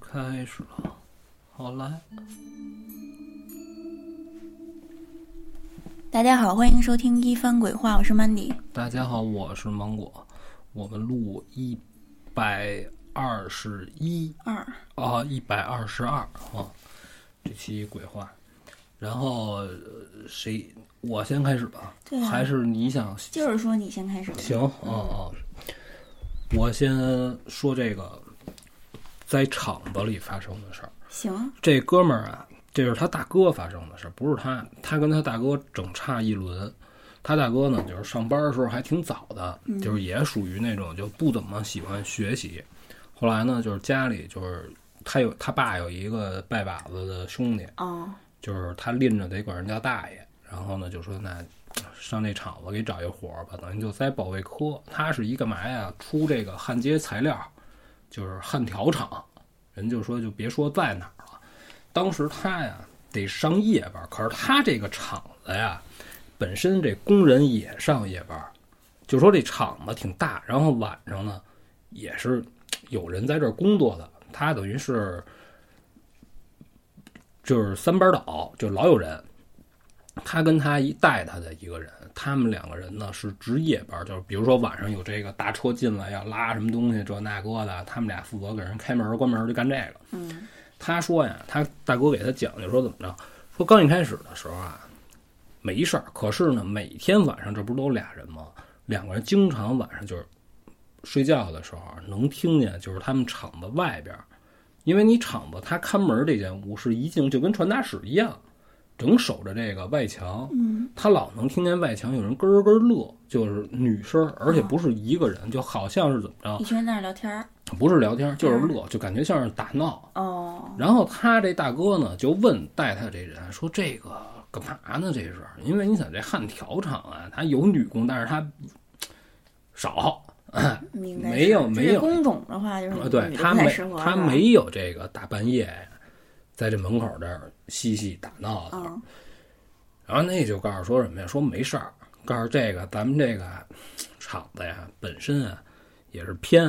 开始了，好来，大家好，欢迎收听一番鬼话，我是 Mandy。大家好，我是芒果，我们录一百二十一二，啊，一百二十二啊，这期鬼话，然后呃谁我先开始吧，对啊。还是你想就是说你先开始。行，啊啊，我先说这个在厂子里发生的事儿。行，这哥们儿啊，这是他大哥发生的事儿，不是他。他跟他大哥整差一轮。他大哥呢，就是上班的时候还挺早的，就是也属于那种就不怎么喜欢学习。后来呢，就是家里就是他有他爸有一个拜把子的兄弟，哦，就是他拎着得管人叫大爷，然后呢就说那上那厂子给找一活儿吧，等于就在保卫科。他是一干嘛呀？出这个焊接材料，就是焊条厂。人就说就别说在哪儿了，当时他呀得上夜班，可是他这个厂子呀，本身这工人也上夜班，就说这厂子挺大，然后晚上呢也是有人在这儿工作的，他等于是就是三班倒，就老有人。他跟他一带他的一个人，他们两个人呢是值夜班，就是比如说晚上有这个大车进来要拉什么东西这那个的，他们俩负责给人开门关门就干这个。嗯，他说呀，他大哥给他讲就说怎么着，说刚一开始的时候啊没事儿，可是呢每天晚上这不是都俩人吗？两个人经常晚上就是睡觉的时候能听见就是他们厂子外边，因为你厂子他看门这间屋是一进就跟传达室一样，整守着这个外墙，嗯，他老能听见外墙有人咯咯咯乐，就是女声，而且不是一个人，就好像是怎么着一，群人在那聊天儿。不是聊天就是乐，就感觉像是打闹。哦，然后他这大哥呢，就问带他这人说：“这个干嘛呢？这是因为你想这焊条厂啊，他有女工，但是他少，没有没有工种的话，就是呃，对他没他没有这个大半夜在这门口这儿嬉戏打闹的。嗯然后那就告诉说什么呀？说没事儿，告诉这个咱们这个厂子呀，本身啊也是偏，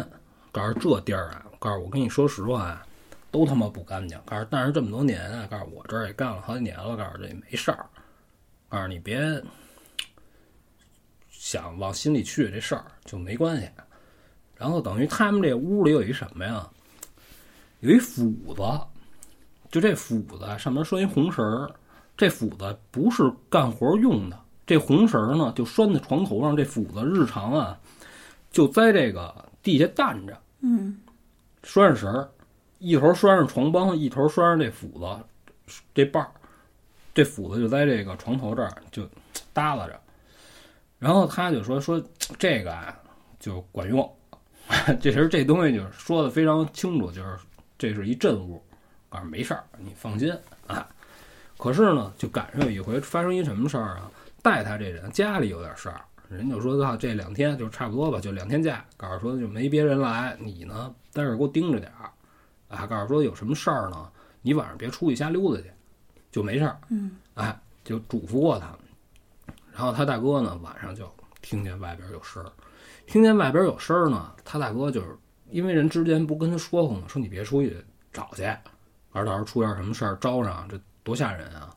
告诉这地儿啊，告诉我跟你说实话啊，都他妈不干净。告诉但是这么多年啊，告诉我这儿也干了好几年了，告诉这也没事儿，告诉你别想往心里去，这事儿就没关系。然后等于他们这屋里有一什么呀？有一斧子，就这斧子上面拴一红绳儿。这斧子不是干活用的，这红绳儿呢就拴在床头上。这斧子日常啊，就在这个地下担着，嗯，拴上绳儿，一头拴上床帮，一头拴上这斧子这把儿。这斧子就在这个床头这儿就耷拉着。然后他就说说这个啊就管用，这其实这东西就是说的非常清楚，就是这是一镇物，告诉没事儿，你放心啊。可是呢，就赶上有一回发生一什么事儿啊？带他这人家里有点事儿，人就说啊，这两天就差不多吧，就两天假，告诉说就没别人来，你呢在这儿给我盯着点儿，啊，告诉说有什么事儿呢，你晚上别出去瞎溜达去，就没事儿，嗯，哎，就嘱咐过他。然后他大哥呢，晚上就听见外边有声儿，听见外边有声儿呢，他大哥就是因为人之前不跟他说过吗？说你别出去找去，而到时候出点什么事儿招上，这多吓人啊！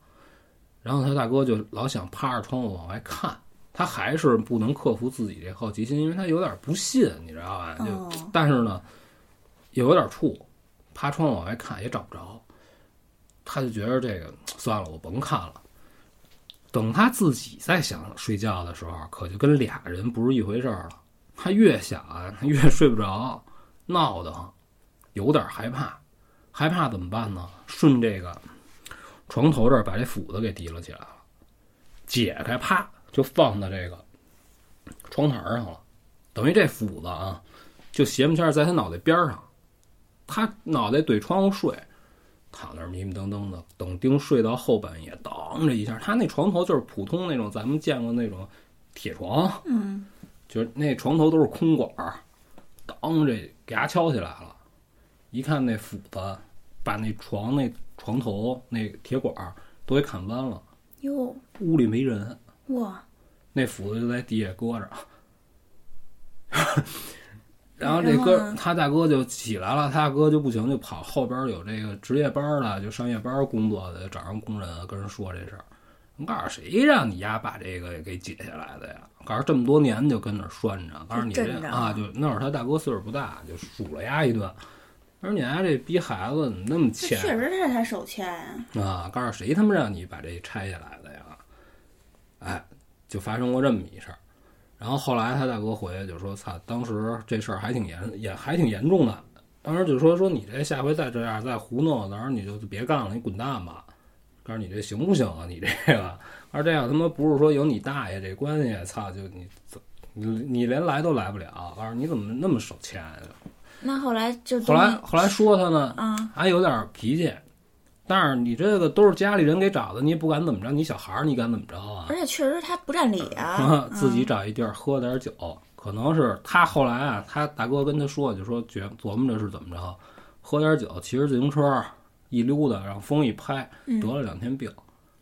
然后他大哥就老想趴着窗户往外看，他还是不能克服自己这好奇心，因为他有点不信，你知道吧？就、哦但是呢，也有点怵，趴窗户往外看也找不着，他就觉得这个算了，我甭看了。等他自己再想睡觉的时候，可就跟俩人不是一回事儿了。他越想啊，他越睡不着，闹得慌，有点害怕。害怕怎么办呢？顺这个床头这儿把这斧子给提了起来了，解开，啪就放到这个窗台上了。等于这斧子啊，就斜木签儿在他脑袋边上，他脑袋怼窗户睡，躺那儿迷迷瞪瞪的，等丁睡到后半夜，当这一下，他那床头就是普通那种咱们见过那种铁床，嗯，就是那床头都是空管儿，当这给他敲起来了，一看那斧子把那床那床头那铁管都给砍弯了，哟，屋里没人，哇，那斧子就在地下搁着。然后这哥他大哥就起来了，他大哥就不行，就跑后边有这个值夜班的，就上夜班工作的，找人工人跟人说这事儿。我告诉谁让你丫把这个给解下来的呀？告诉这么多年就跟那儿拴着，告诉你这啊，就那会儿他大哥岁数不大，就数了丫一顿。他说你家这逼孩子怎么那么欠？确实是他手欠呀。啊，告诉谁他妈让你把这拆下来的呀？哎，就发生过这么一事儿。然后后来他大哥回来就说：“操，当时这事儿还挺严，也还挺严重的。当时就说说你这下回再这样再胡弄，到时候你就别干了，你滚蛋吧。告诉你这行不行啊？你这个，而这样他妈不是说有你大爷这关系，操，就你你你连来都来不了。告诉你怎么那么手欠啊？那后来就后来后来说他呢，啊，还有点脾气，但是你这个都是家里人给找的，你也不敢怎么着，你小孩儿你敢怎么着啊？而且确实他不占理啊啊，，自己找一地儿喝点酒，可能是他后来啊，他大哥跟他说，就说觉琢磨着是怎么着，喝点酒，骑着自行车一溜达，然后风一拍，嗯得了两天病，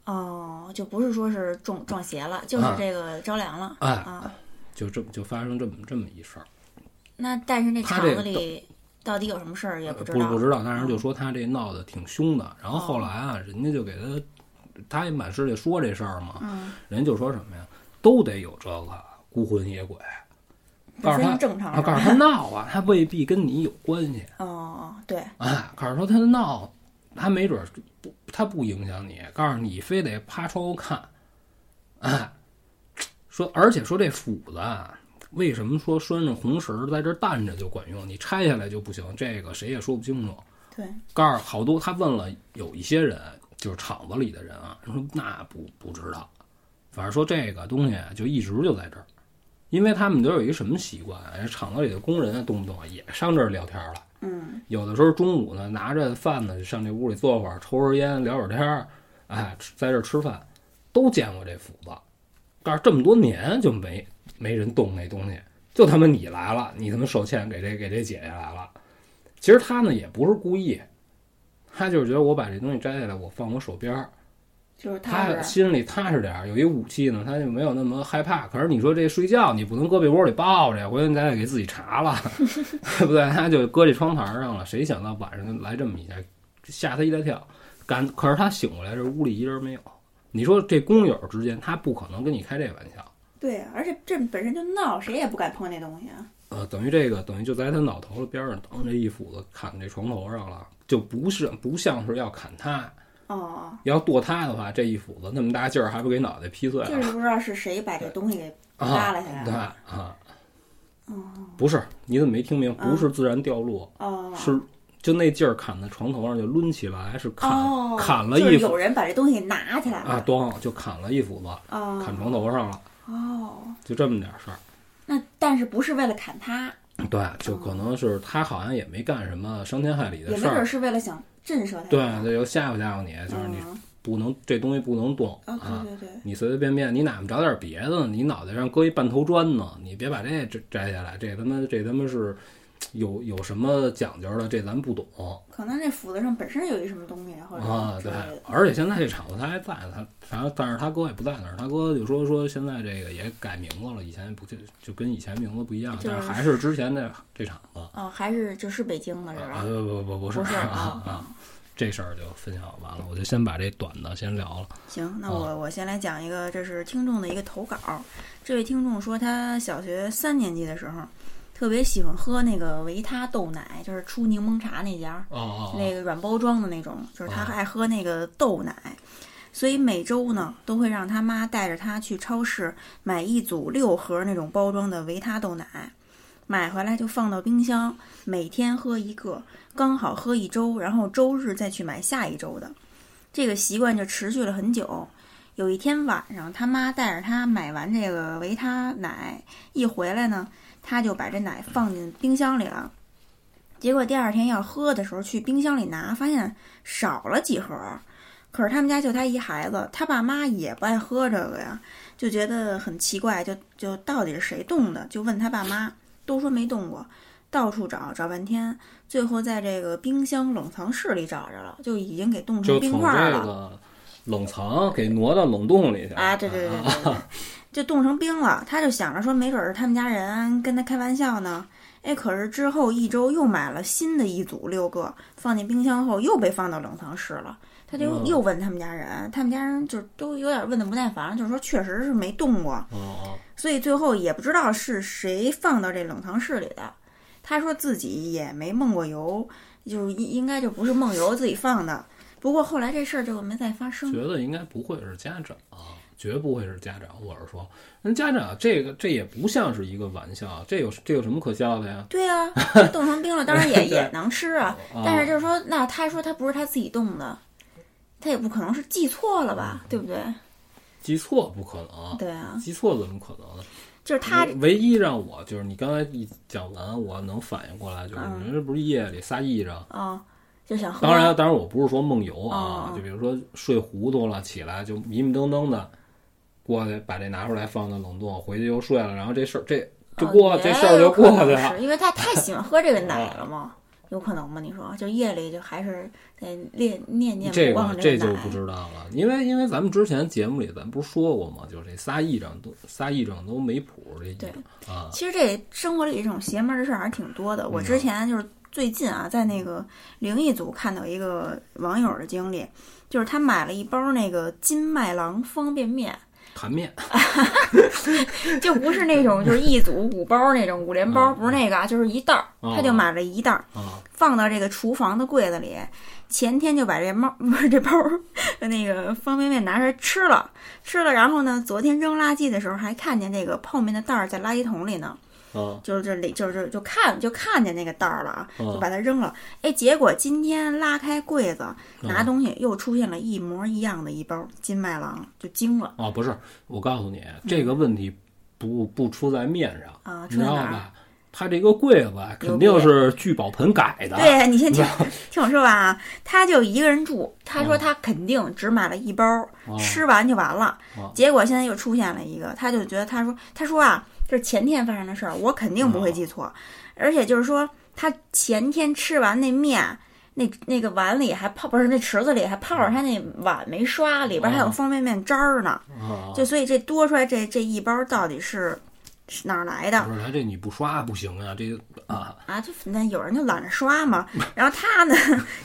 哦，就不是说是撞撞邪了，就是啊这个着凉了哎，啊。就这么就发生这么这么一事儿，那但是那厂子里到底有什么事儿也不知道，不不知道，但是就说他这闹得挺凶的，然后后来啊，人家就给他，他也满世界说这事儿嘛，嗯，人家就说什么呀，都得有这个孤魂野鬼，告诉他正常啊，告诉他闹啊，他未必跟你有关系。哦，对，哎，告诉说他闹，他没准儿不，他不影响你。告诉你非得趴窗户看，哎，说而且说这斧子啊，为什么说拴着红绳在这儿担着就管用？你拆下来就不行，这个谁也说不清楚。对，告诉好多，他问了有一些人，就是厂子里的人啊，说那不不知道，反正说这个东西啊就一直就在这儿，因为他们都有一个什么习惯啊，厂子里的工人啊，动不动啊也上这儿聊天了。嗯，有的时候中午呢，拿着饭呢，上这屋里坐会儿，抽根烟，聊会儿天儿，哎，在这儿吃饭，都见过这斧子。告诉这么多年就没没人动那东西，就他妈你来了，你他妈手欠给这给这姐姐来了。其实他呢也不是故意，他就是觉得我把这东西摘下来，我放我手边儿，就是他心里踏实点儿，有一武器呢，他就没有那么害怕。可是你说这睡觉，你不能搁被窝里抱着呀，回头你得给自己查了，对不对？他就搁这窗台上了。谁想到晚上来这么一下，吓他一大跳。赶，可是他醒过来，这屋里一人没有。你说这工友之间，他不可能跟你开这玩笑。对，而且这本身就闹，谁也不敢碰那东西啊。呃，等于这个等于就在他脑头的边上，等这一斧子砍这床头上了，就不是不像是要砍他，哦，要剁他的话，这一斧子那么大劲儿，还不给脑袋劈碎了？就是不知道是谁把这东西给 啊，扒拉下来对啊。啊，不是，你怎么没听明？不是自然掉落，哦，是就那劲儿砍在床头上就抡起来，是砍、哦，砍了就是一斧有人把这东西拿起来啊，了。咣就砍了一斧子，哦，砍床头上了，哦，就这么点事儿。那但是不是为了砍他，对，就可能是他好像也没干什么伤天害理的事儿，没准是为了想震慑他。对，这就吓唬吓唬你，就是你嗯不能这东西不能动啊，啊。对对对，你随随便便，你哪么找点别的呢？你脑袋上搁一半头砖呢？你别把这摘摘下来，这他妈这他妈是有有什么讲究的？这咱不懂可能这斧子上本身有一什么东西，或者啊。对而且现在这厂子他还在，他反正但是他哥也不在那儿，他哥就说说现在这个也改名字了，以前不就就跟以前名字不一样，就是但是还是之前的这厂子哦，还是就是北京的是啊，吧？不不不不是不是啊啊啊，这事儿就分享完了，我就先把这短的先聊了。行，那啊我我先来讲一个，这是听众的一个投稿。这位听众说，他小学三年级的时候，特别喜欢喝那个维他豆奶，就是出柠檬茶那家，哦哦那个软包装的那种，就是他哦爱喝那个豆奶。所以每周呢，都会让他妈带着他去超市买一组六盒那种包装的维他豆奶，买回来就放到冰箱，每天喝一个，刚好喝一周，然后周日再去买下一周的。这个习惯就持续了很久。有一天晚上，他妈带着他买完这个维他奶，一回来呢，他就把这奶放进冰箱里了。结果第二天要喝的时候，去冰箱里拿，发现少了几盒。可是他们家就他一孩子，他爸妈也不爱喝这个呀，就觉得很奇怪，就就到底是谁动的？就问他爸妈，都说没动过，到处找找半天，最后在这个冰箱冷藏室里找着了，就已经给冻成冰块儿了。这个冷藏给挪到冷冻里去啊，对对对对对，就冻成冰了。他就想着说，没准儿是他们家人跟他开玩笑呢，哎，可是之后一周又买了新的一组六个，放进冰箱后又被放到冷藏室了。他就嗯又问他们家人，他们家人就都有点问的不耐烦，就是说确实是没动过，所以最后也不知道是谁放到这冷藏室里的。他说自己也没梦过游，就应应该就不是梦游自己放的。不过后来这事儿就没再发生。觉得应该不会是家长，绝不会是家长。我是说，那家长这个这也不像是一个玩笑，这有这有什么可笑的呀？对啊，冻成冰了，当然也也能吃啊。啊但是就是说，那他说他不是他自己冻的，他也不可能是记错了吧，对不对？记错不可能，对啊，记错怎么可能呢？就是他唯唯一让我就是你刚才一讲完，我能反应过来，就是嗯你说这不是夜里撒癔症。啊、就想喝。当然，当然我不是说梦游啊，就比如说睡糊涂了，起来就迷迷瞪瞪的，过去把这拿出来放到冷冻，回去又睡了，然后这事儿这就过，哦这事儿就过去了。因为他太喜欢喝这个奶了嘛，有可能吗？你说，就夜里就还是得念念念这不忘个这就。不知道了，因为因为咱们之前节目里咱不是说过吗？就是这仨癔症都仨癔症都没谱，这对啊，其实这生活里这种邪门的事儿还是挺多的。我嗯之前就是最近啊，在那个灵异组看到一个网友的经历，就是他买了一包那个金麦郎方便面，盘面 就不是那种就是一组五包那种五连包，嗯不是那个啊，就是一袋儿，哦他就买了一袋儿，啊放到这个厨房的柜子里。前天就把这猫 不是这包儿那个方便面拿出来吃了，吃了，然后呢，昨天扔垃圾的时候还看见这个泡面的袋儿在垃圾桶里呢，啊就是这里就是就看就看见那个袋儿了啊，嗯就把它扔了。哎，结果今天拉开柜子拿东西，又出现了一模一样的一包金麦郎，就惊了啊！不是，我告诉你，这个问题不不出在面上，啊！你？知道吧？它这个柜子肯定是聚宝盆改的，对你先听听我说完啊，他就一个人住，他说嗯他肯定只买了一包，哦吃完就完了哦。结果现在又出现了一个，他就觉得他说他说啊，这是前天发生的事儿，我肯定不会记错，而且就是说他前天吃完那面。那那个碗里还泡不是那池子里还泡着他那碗没刷，里边还有哦方便面渣儿呢。啊，就所以这多出来这这一包到底是是哪儿来的？不是他这你不刷不行啊，这个啊啊，就那有人就懒得刷嘛，然后他呢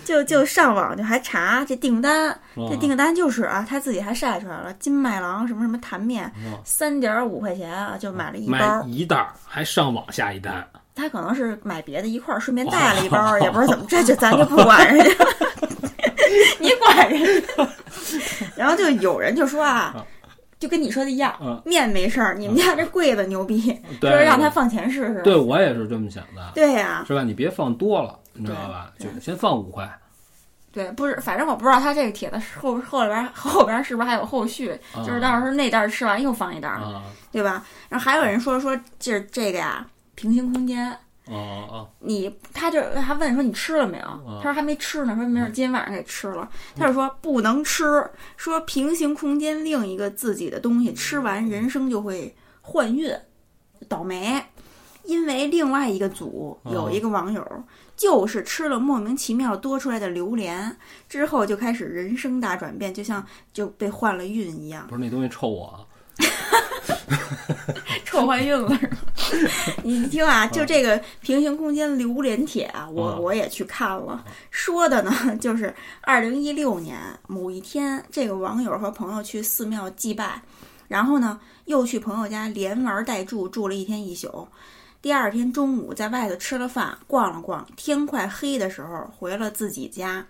就就上网就还查这订单，这订单就是啊，他自己还晒出来了，金麦郎什么什么坛面嗯三点五块钱啊，就买了一买包。一袋儿，还上网下一单，他可能是买别的一块儿，顺便带了一包，也不知道怎么，这就咱就不管人家，你管人家。然后就有人就说啊。就跟你说的一样，嗯面没事儿，你们家这柜子牛逼，对就是让他放钱试试。对我也是这么想的，对呀、是吧？你别放多了，你知道吧？就先放五块，对，不是，反正我不知道他这个帖子后后边后边是不是还有后续，啊就是到时候那袋儿吃完又放一袋对吧？然后还有人说说就是这个呀，平行空间，哦哦你他就他问说你吃了没有？嗯他说还没吃呢，说没事今天晚上给吃了。他就说不能吃，说平行空间另一个自己的东西吃完人生就会换运，倒霉。因为另外一个组哦有一个网友，就是吃了莫名其妙多出来的榴莲之后，就开始人生大转变，就像就被换了运一样。不是那东西臭我，臭怀孕了是吗？你听啊，就这个平行空间榴莲帖啊，我嗯我也去看了，说的呢 就是二零一六年某一天，这个网友和朋友去寺庙祭拜，然后呢又去朋友家连玩带住住了一天一宿。第二天中午在外头吃了饭，逛了逛，天快黑的时候回了自己家。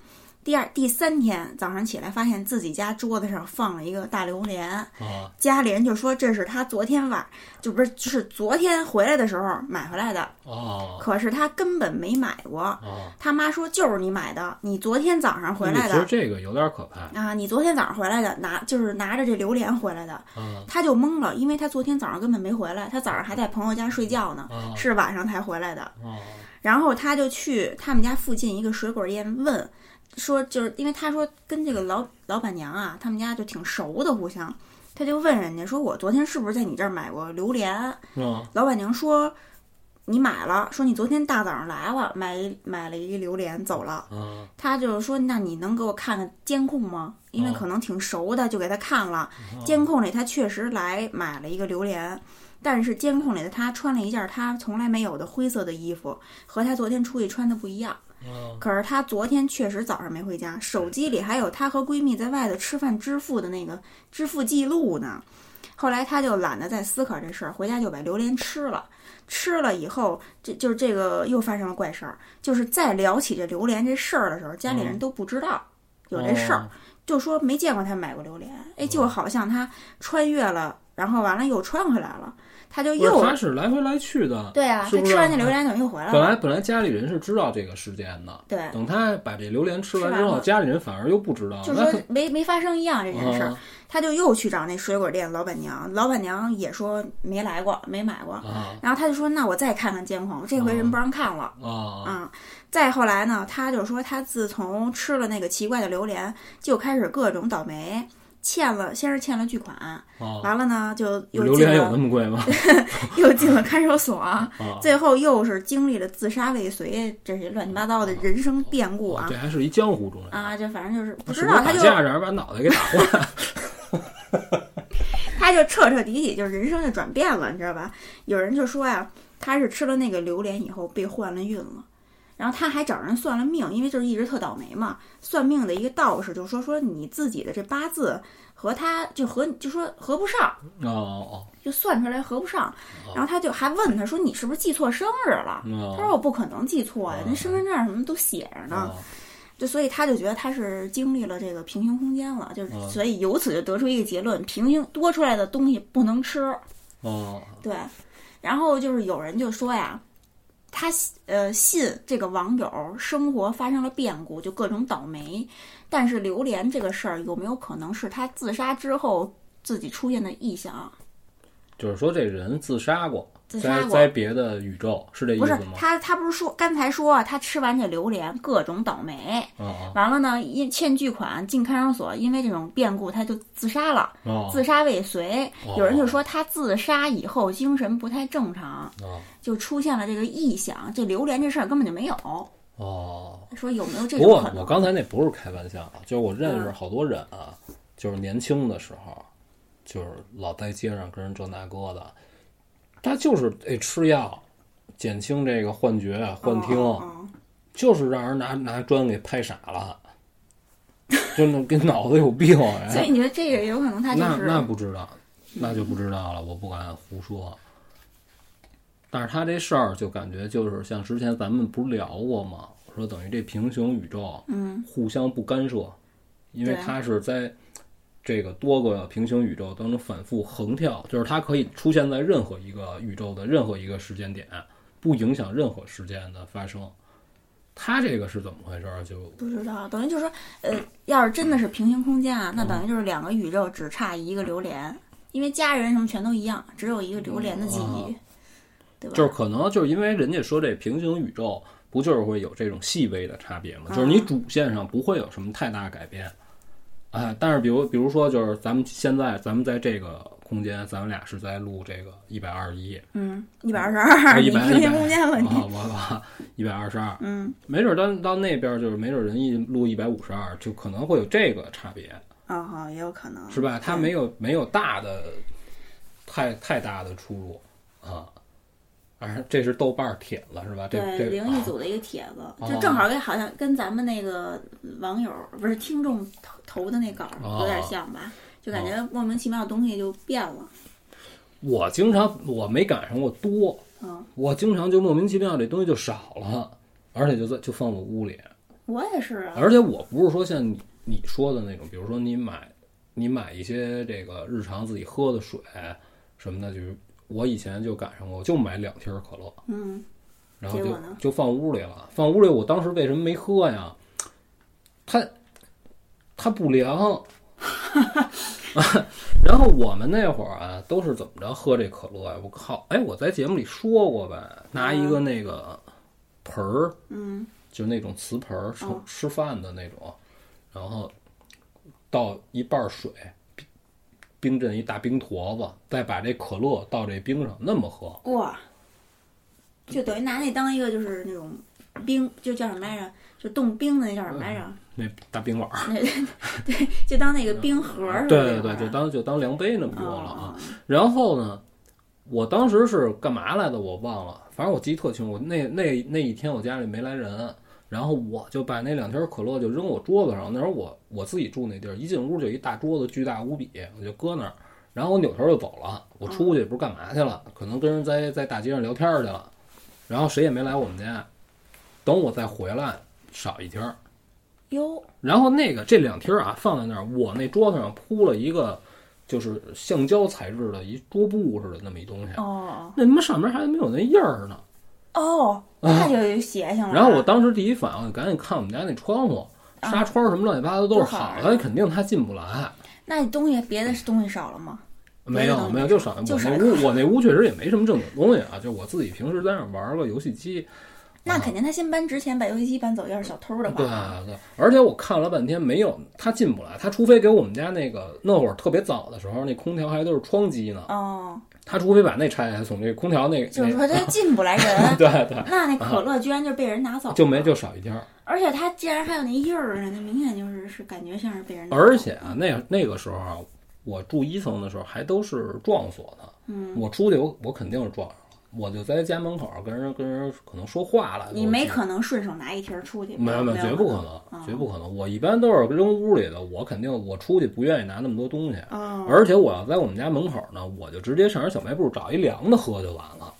第二第三天早上起来，发现自己家桌子上放了一个大榴莲，啊。家里人就说这是他昨天晚就不是就是昨天回来的时候买回来的，哦可是他根本没买过。哦，他妈说就是你买的，你昨天早上回来其实的这个有点可怕。啊，你昨天早上回来的，拿就是拿着这榴莲回来的，啊。他就懵了，因为他昨天早上根本没回来，他早上还在朋友家睡觉呢，啊。是晚上才回来的。哦然后他就去他们家附近一个水果店问，说就是因为他说跟这个老老板娘啊，他们家就挺熟的，互相，他就问人家说，我昨天是不是在你这儿买过榴莲？嗯老板娘说你买了，说你昨天大早上来了，买一买了一榴莲走了。啊他就是说，那你能给我看看监控吗？因为哦可能挺熟的，就给他看了。监控里他确实来买了一个榴莲，但是监控里的他穿了一件他从来没有的灰色的衣服，和他昨天出去穿的不一样。嗯可是她昨天确实早上没回家，手机里还有她和闺蜜在外头吃饭支付的那个支付记录呢。后来她就懒得再思考这事儿，回家就把榴莲吃了。吃了以后，这就是这个又发生了怪事儿，就是再聊起这榴莲这事儿的时候，家里人都不知道有这事儿。哦就说没见过她买过榴莲，哎，就好像她穿越了，然后完了又穿回来了，他就又他是来回来去的。对啊，是不是他吃完那榴莲等于又回来了，本来本来家里人是知道这个事件的，对，等他把这榴莲吃完之后，家里人反而又不知道。就那说没没发生一样这件事儿，啊。他就又去找那水果店老板娘，老板娘也说没来过，没买过，啊。然后他就说那我再看看监控，这回人不让看了。啊。啊、再后来呢，他就说他自从吃了那个奇怪的榴莲，就开始各种倒霉，欠了先是欠了巨款，啊！完了呢就又进榴莲有那么贵吗？又进了看守所，啊，最后又是经历了自杀未遂这些乱七八糟的人生变故啊这还是一江湖中人，啊，这反正就是不知道他就架让人把脑袋给打坏？他就彻彻底底就是人生就转变了，你知道吧？有人就说呀，他是吃了那个榴莲以后被换了运了。然后他还找人算了命，因为就是一直特倒霉嘛。算命的一个道士就说说你自己的这八字和他就和就说合不上，哦哦就算出来合不上。然后他就还问他说你是不是记错生日了？哦他说我不可能记错呀，那身份证什么都写着呢。哦就所以他就觉得他是经历了这个平行空间了，就是嗯所以由此就得出一个结论：平行多出来的东西不能吃。哦对，然后就是有人就说呀，他呃信这个网友生活发生了变故，就各种倒霉，但是榴莲这个事儿有没有可能是他自杀之后自己出现的异象？就是说这人自杀过，自杀过在在别的宇宙是这意不是思吗？他，他不是说刚才说啊他吃完这榴莲各种倒霉，哦完了呢，因欠巨款进看守所，因为这种变故他就自杀了，哦自杀未遂。哦有人就说他自杀以后精神不太正常，哦就出现了这个异想。这榴莲这事儿根本就没有，哦。说有没有这不过种可能？我刚才那不是开玩笑啊，就是我认识嗯好多人啊，就是年轻的时候，就是老在街上跟人这那个的，他就是得吃药，减轻这个幻觉、幻听，哦哦就是让人拿拿砖给拍傻了，就那跟脑子有病哦 所以哎。你觉得这个有可能他就那是那不知道，那就不知道了，我不敢胡说。但是他这事儿就感觉就是像之前咱们不是聊过吗？说等于这平行宇宙，嗯，互相不干涉，因为他是在这个多个平行宇宙当中反复横跳，就是它可以出现在任何一个宇宙的任何一个时间点，不影响任何事件的发生。它这个是怎么回事儿？就不知道，等于就是说，呃，要是真的是平行空间啊，那等于就是两个宇宙只差一个榴莲，因为家人什么全都一样，只有一个榴莲的记忆，对吧？就是可能就是因为人家说这平行宇宙不就是会有这种细微的差别吗？就是你主线上不会有什么太大改变，哎，但是比如比如说就是咱们现在咱们在这个空间，咱们俩是在录这个一百二十一，嗯，一百二十二，你一百平行空间了，你啊，我我一百二十二，嗯，没准儿到到那边儿就是没准儿人一录一百五十二，就可能会有这个差别，啊哈，也有可能是吧？它没有没有大的太太大的出入啊。而这是豆瓣儿帖子是吧？这对这灵异组的一个帖子，哦就正好跟好像跟咱们那个网友不是听众投投的那稿儿哦有点像吧？就感觉莫名其妙的东西就变了，我经常我没赶上过多，嗯，我经常就莫名其妙这东西就少了，而且就在就放我屋里，我也是啊，而且我不是说像你你说的那种，比如说你买你买一些这个日常自己喝的水什么的，就是我以前就赶上过，就买两瓶可乐，嗯，然后就就放屋里了，放屋里，我当时为什么没喝呀？它它不凉。然后我们那会儿啊，都是怎么着喝这可乐呀？我靠！哎，我在节目里说过呗，拿一个那个盆儿，嗯，就那种瓷盆儿，吃哦吃饭的那种，然后倒一半儿水，冰冰镇一大冰坨子，再把这可乐倒这冰上，那么喝。哇，就等于拿那当一个就是那种冰，就叫什么来着？就冻冰的那叫什么来着？那大冰碗儿，对，就当那个冰盒儿似的对对对，就当就当量杯那么用了啊。哦然后呢，我当时是干嘛来的？我忘了，反正我记得特清楚。那那那一天我家里没来人，然后我就把那两瓶可乐就扔我桌子上。那时候我我自己住那地儿，一进屋就一大桌子，巨大无比，我就搁那儿。然后我扭头就走了。我出去不是干嘛去了？可能跟人在在大街上聊天去了。然后谁也没来我们家。等我再回来，少一天儿。哟，然后那个这两天儿啊放在那儿，我那桌子上铺了一个就是橡胶材质的一桌布似的那么一东西。哦那他妈上面还没有那印儿呢。哦，那就有邪性了。啊然后我当时第一反应，就赶紧看我们家那窗户，啊。纱窗什么乱七八糟都是好的，肯定他进不来。那你东西别的东西少了吗？没有没有，就少我就少那屋 我那屋确实也没什么正经东西啊，就我自己平时在那儿玩个游戏机。那肯定他先搬之前把游戏机搬走，要是小偷的对话，对，而且我看了半天没有，他进不来，他除非给我们家那个那会儿特别早的时候，那空调还都是窗机呢，哦，他除非把那拆下来，从这空调那个就是说他进不来人，对对，那那可乐居然就被人拿走了，就没就少一天儿。而且他竟然还有那印儿呢，那明显就是是感觉像是被人拿走而且啊，那那个时候啊，我住一层的时候还都是撞锁的。嗯，我出去我我肯定是撞。上了，我就在家门口跟人跟人可能说话了。你没可能顺手拿一瓶儿出去，没有没有，绝不可能，嗯绝不可能。我一般都是扔屋里的，我肯定我出去不愿意拿那么多东西，哦，而且我要在我们家门口呢，我就直接上人小卖部找一凉的喝就完了。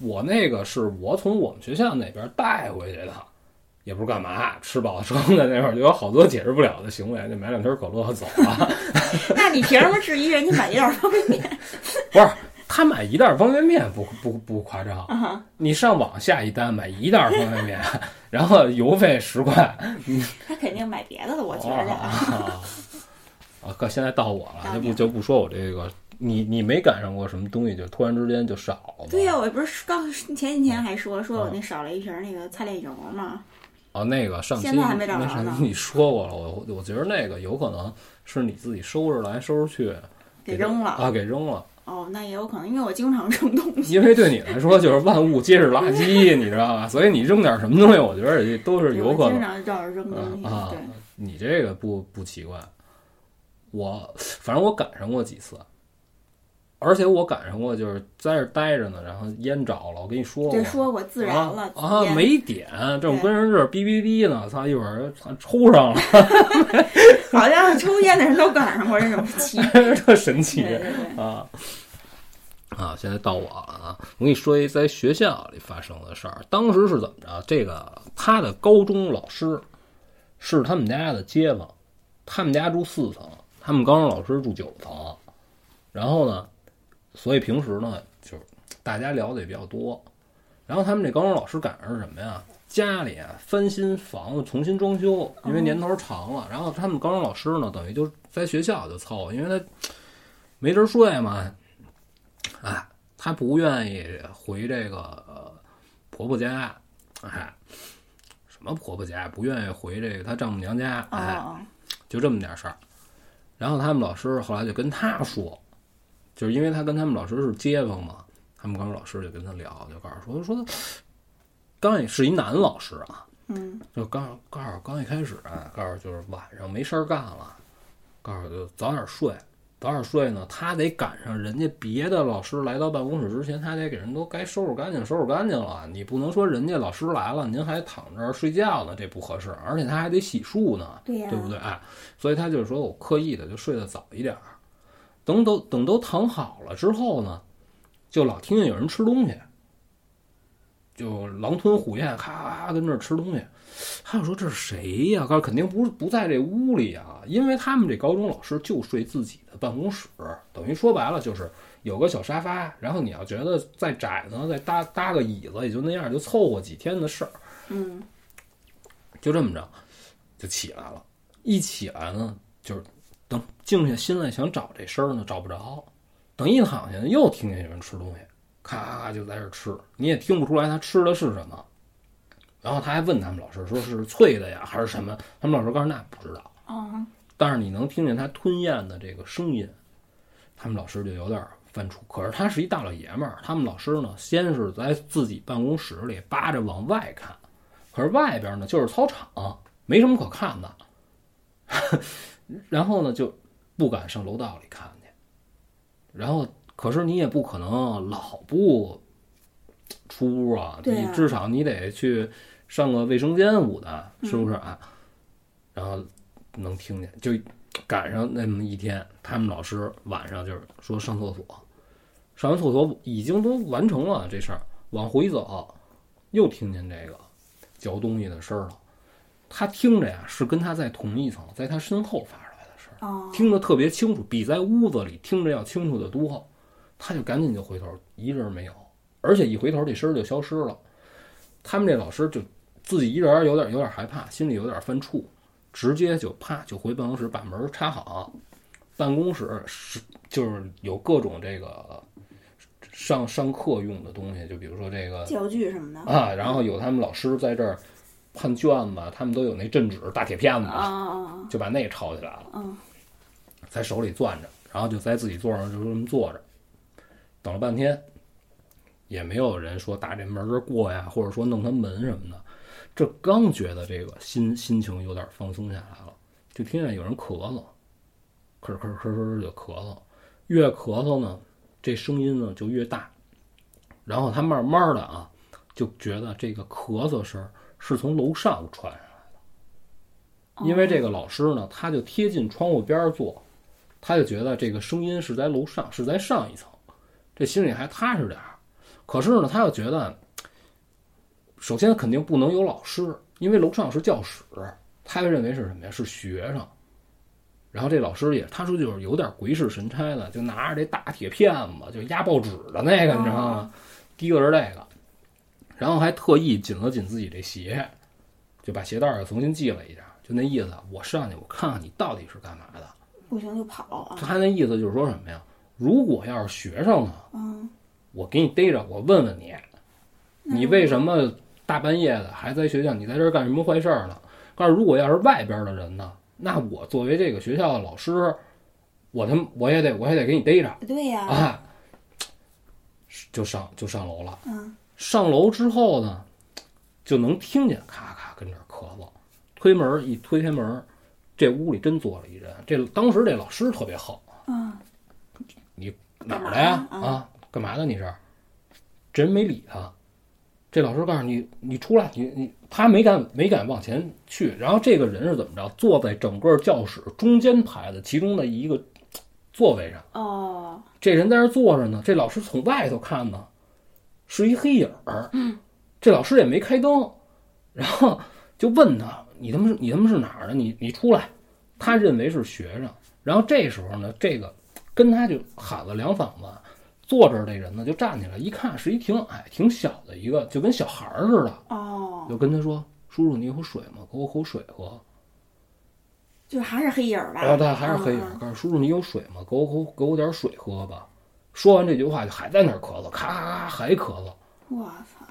我那个是我从我们学校那边带回去的，也不是干嘛，吃饱了撑的那会儿就有好多解释不了的行为，就买两瓶可乐走了。那你凭什么质疑人家买一袋方便面？不是他买一袋方便面不不不夸张，啊，你上网下一单买一袋方便面，然后邮费十块，他肯定买别的了，我觉啊着。啊啊！哥，现在到我了，就不就不说我这个，你你没赶上过什么东西就突然之间就少了？对呀、我不是刚前几天还说说我那少了一瓶那个菜炼油吗，哦，那个上期现在还没呢期你说过了，我我觉得那个有可能是你自己收拾来收拾去给扔了。啊，给扔了，哦，那也有可能，因为我经常扔东西。因为对你来说就是万物皆是垃圾，你知道吧？所以你扔点什么东西，我觉得也都是有可能经能。常照着扔东西。啊，，你这个不不奇怪，我反正我赶上过几次，而且我赶上过就是在这儿待着呢，然后烟着了，我跟你说过，这说过自燃了啊啊，没点，正跟人这儿哔哔哔呢，操，一会儿操抽上了，好像抽烟的人都赶上过这种奇。特神奇啊。啊，现在到我了啊！我跟你说一在学校里发生的事儿。当时是怎么着？这个他的高中老师是他们家的街坊，他们家住四层，他们高中老师住九层。然后呢，所以平时呢，就是大家聊的也比较多。然后他们这高中老师赶上是什么呀？家里啊翻新房子，重新装修，因为年头长了。然后他们高中老师呢，等于就在学校就凑合，因为他没地儿睡嘛。哎，他不愿意回这个、呃、婆婆家，哎，什么婆婆家不愿意回这个他丈母娘家，哎，哦，就这么点事儿。然后他们老师后来就跟他说，就是因为他跟他们老师是街坊嘛，他们高中老师就跟他聊，就告诉说说，刚也是一男老师啊，嗯，就刚告诉刚一开始啊，告诉就是晚上没事儿干了，告诉就早点睡，早点睡呢，他得赶上人家别的老师来到办公室之前，他得给人都该收拾干净，收拾干净了。你不能说人家老师来了，您还躺这儿睡觉呢，这不合适，而且他还得洗漱呢，对呀对不对？哎，所以他就是说我刻意的就睡得早一点儿，等都等都躺好了之后呢，就老听见有人吃东西。就狼吞虎咽，咔咔咔跟这儿吃东西。还有说这是谁呀？告诉肯定不是不在这屋里啊，因为他们这高中老师就睡自己的办公室，等于说白了就是有个小沙发，然后你要觉得再窄呢，再搭搭个椅子，也就那样，就凑合几天的事儿。嗯，就这么着，就起来了。一起来呢，就是等静下心来想找这声儿呢，找不着。等一躺下，又听见有人吃东西，咔咔咔就在这儿吃，你也听不出来他吃的是什么。然后他还问他们老师，说是脆的呀，还是什么？他们老师告诉那不知道，哦，但是你能听见他吞咽的这个声音。他们老师就有点犯怵。可是他是一大老爷们儿，他们老师呢，先是在自己办公室里扒着往外看，可是外边呢就是操场，没什么可看的。然后呢，就不敢上楼道里看去。然后可是你也不可能老不出屋啊，你至少你得去上个卫生间捂的，是不是啊？然后能听见，就赶上那么一天，他们老师晚上就是说上厕所，上完厕所已经都完成了这事儿，往回走，又听见这个嚼东西的声儿了。他听着呀，是跟他在同一层，在他身后发出来的声听得特别清楚，比在屋子里听着要清楚的多。他就赶紧就回头，一人没有，而且一回头这声儿就消失了。他们这老师就自己一人有点有点害怕，心里有点犯怵，直接就啪就回办公室把门插好。办公室是就是有各种这个上上课用的东西，就比如说这个教具什么的啊，然后有他们老师在这儿判卷子，他们都有那镇纸大铁片子，就把那个抄起来了。嗯在手里攥着，然后就在自己座上就这么坐着，等了半天，也没有人说打这门儿过呀，或者说弄他门什么的。这刚觉得这个心心情有点放松下来了，就听见有人咳嗽，咳咳咳咳就咳嗽，越咳嗽呢，这声音呢就越大，然后他慢慢的啊，就觉得这个咳嗽声儿是从楼上传上来的，因为这个老师呢，他就贴近窗户边儿坐，他就觉得这个声音是在楼上，是在上一层，这心里还踏实点儿。可是呢，他又觉得，首先肯定不能有老师，因为楼上是教室，他就认为是什么呀？是学生。然后这老师也，他说就是有点鬼使神差的，就拿着这大铁片子，就压报纸的那个，你知道吗？提个着这个，然后还特意紧了紧自己这鞋，就把鞋带儿重新系了一下，就那意思，我上去我看看你到底是干嘛的。不行就跑啊，他那意思就是说什么呀？如果要是学生呢，嗯，我给你逮着，我问问你，你为什么大半夜的还在学校？你在这儿干什么坏事儿呢？但是如果要是外边的人呢，那我作为这个学校的老师，我他妈我也得我也得给你逮着对呀，啊！就上就上楼了。嗯上楼之后呢，就能听见咔咔跟这儿咳嗽，推门一推开门，这屋里真坐了一人。这当时这老师特别横，嗯哪儿的呀？啊，干嘛呢？你是？这人没理他。这老师告诉你，你出来，你你，他没敢没敢往前去。然后这个人是怎么着？坐在整个教室中间排的其中的一个座位上。哦，这人在这儿坐着呢，这老师从外头看呢，是一黑影儿。这老师也没开灯，然后就问他：“你他妈是你他妈是哪儿的？你你出来！”他认为是学生。然后这时候呢，这个跟他就喊了两嗓子，坐这儿这人呢就站起来，一看是一挺矮、挺小的一个，就跟小孩儿似的，哦，就跟他说：“叔叔，你有水吗？给我口水喝。”就还是黑影儿吧？然后他还是黑影儿，诉叔叔你有水吗？给我口给我点水喝吧。说完这句话就还在那儿咳嗽，咔咔咔还咳嗽。我操！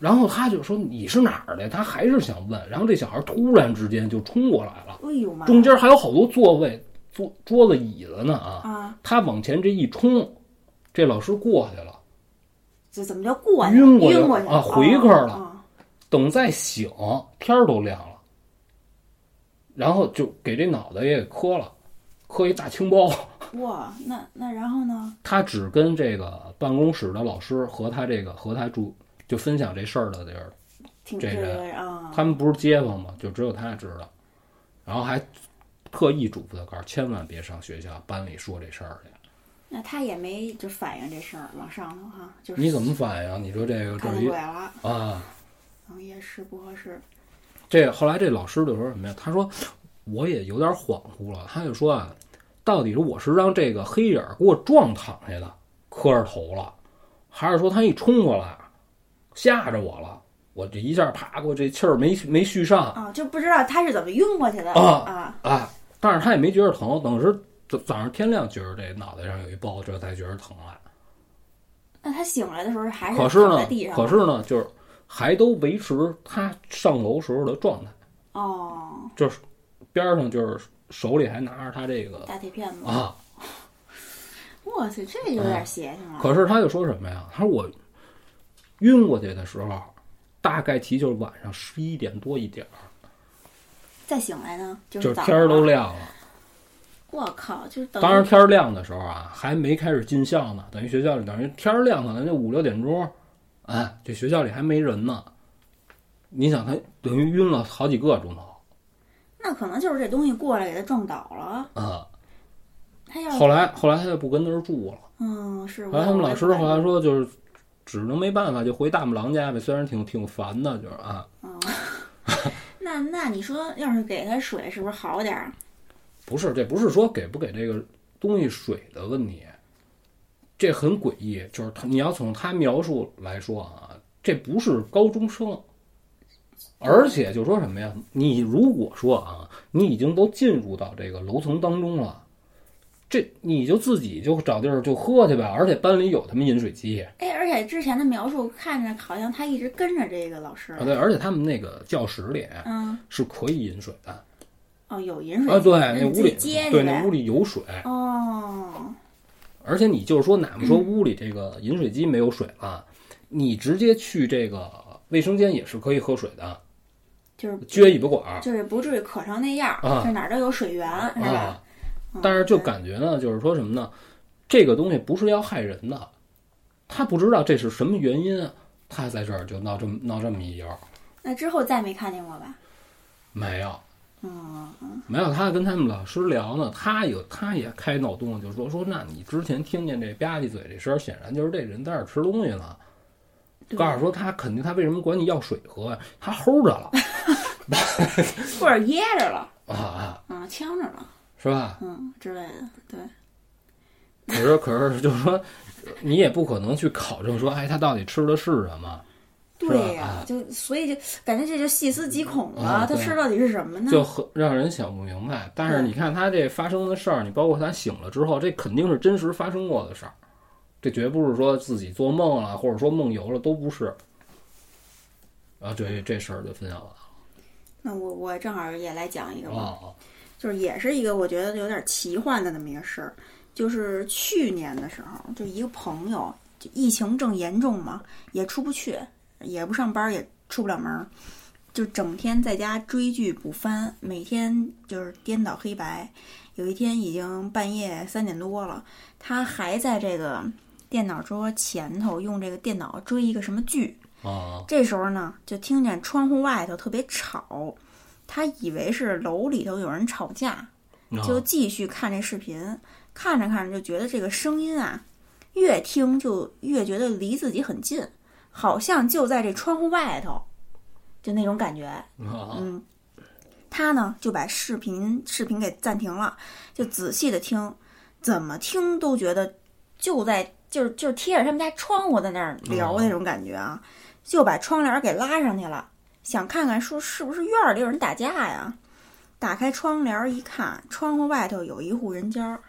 然后他就说你是哪儿的？他还是想问。然后这小孩突然之间就冲过来了，哎呦妈！中间还有好多座位、桌桌子、椅子呢啊！啊，他往前这一冲，这老师过去了。这怎么叫过去？晕过去了啊回去了哦等再醒，天儿都亮了，然后就给这脑袋也给磕了，磕一大青包。哦哇，那那然后呢？他只跟这个办公室的老师和他这个和他住就分享这事儿的地儿，挺这个啊，他们不是街坊吗？就只有他知道，然后还特意嘱咐他告诉千万别上学校班里说这事儿去。那他也没就反映这事儿往上头哈，就是你怎么反映？你说这个这看是一出来了，啊，嗯，也是不合适。这后来这老师就说什么呀？他说我也有点恍惚了，他就说啊，到底是我是让这个黑影儿给我撞躺下的，磕着头了，还是说他一冲过来吓着我了？我这一下爬过这气儿没没续上啊，就不知道他是怎么晕过去的啊啊啊，但是他也没觉得疼，等是早早上天亮觉得这脑袋上有一包，这才觉得疼来。那他醒来的时候还是可是呢躺在地，上吗，可是呢，就是还都维持他上楼时候的状态，哦，就是边上就是手里还拿着他这个大铁片子，啊。我去，这有点邪性了。可是他又说什么呀？他说我晕过去的时候，大概其就是晚上十一点多一点儿，再醒来呢，就就是天儿都。亮了。我靠，就等于当时天儿亮的时候啊，还没开始进校呢，等于学校里等于天儿亮可能就五六点钟，哎，这学校里还没人呢。你想他等于晕了好几个钟头那可能就是这东西过来给他撞倒了。啊。他要后来后来他就不跟那儿住了。嗯是。后来他们老师后来说，就是只能没办法就回大木狼家呗，虽然挺挺烦的，就是啊。那那你说要是给他水是不是好点儿？不是，这不是说给不给这个东西水的问题，这很诡异。就是他，你要从他描述来说啊，这不是高中生，而且就说什么呀？你如果说啊，你已经都进入到这个楼层当中了，这你就自己就找地儿就喝去呗。而且班里有他们饮水机哎，而且之前的描述看着好像他一直跟着这个老师。啊，对，而且他们那个教室里嗯，是可以饮水的哦，有饮水啊，对，那屋里对那屋里有水。哦，而且你就是说，哪怕说屋里这个饮水机没有水了，你直接去这个卫生间也是可以喝水的，就是撅尾巴管儿就是不至于渴成那样儿，啊就哪儿都有水源，是吧？啊。嗯但是就感觉呢，就是说什么呢？这个东西不是要害人的，他不知道这是什么原因，他在这儿就闹这么闹这么一腰，那之后再没看见过吧？没有。嗯，没有，他跟他们老师聊呢，他有他也开脑洞，就说说，那你之前听见这吧唧嘴这声儿，显然就是这人在这儿吃东西呢。对告诉说他肯定他为什么管你要水喝呀？他齁着了 或者噎着了，啊啊，啊，呛着了，是吧？嗯之类的，对。可是可是就是说，你也不可能去考证说，哎，他到底吃的是什么？对呀、啊就所以就感觉这就细思极恐了。他吃到底是什么呢？就很让人想不明白。但是你看他这发生的事儿，你包括他醒了之后，这肯定是真实发生过的事儿，这绝不是说自己做梦了，或者说梦游了，都不是。啊，这这事儿就分享完了那我我正好也来讲一个。吧，哦，就是也是一个我觉得有点奇幻的那么一个事儿。就是去年的时候，就一个朋友，就疫情正严重嘛，也出不去，也不上班，也出不了门儿，就整天在家追剧补番，每天就是颠倒黑白。有一天已经半夜三点多了，他还在这个电脑桌前头用这个电脑追一个什么剧。啊，这时候呢，就听见窗户外头特别吵，他以为是楼里头有人吵架，就继续看这视频。看着看着就觉得这个声音啊，越听就越觉得离自己很近，好像就在这窗户外头，就那种感觉。啊，嗯，他呢就把视频视频给暂停了，就仔细的听，怎么听都觉得就在就是就是贴着他们家窗户在那儿聊哦那种感觉啊，就把窗帘给拉上去了，想看看说是不是院儿里有人打架呀。打开窗帘一看，窗户外头有一户人家儿。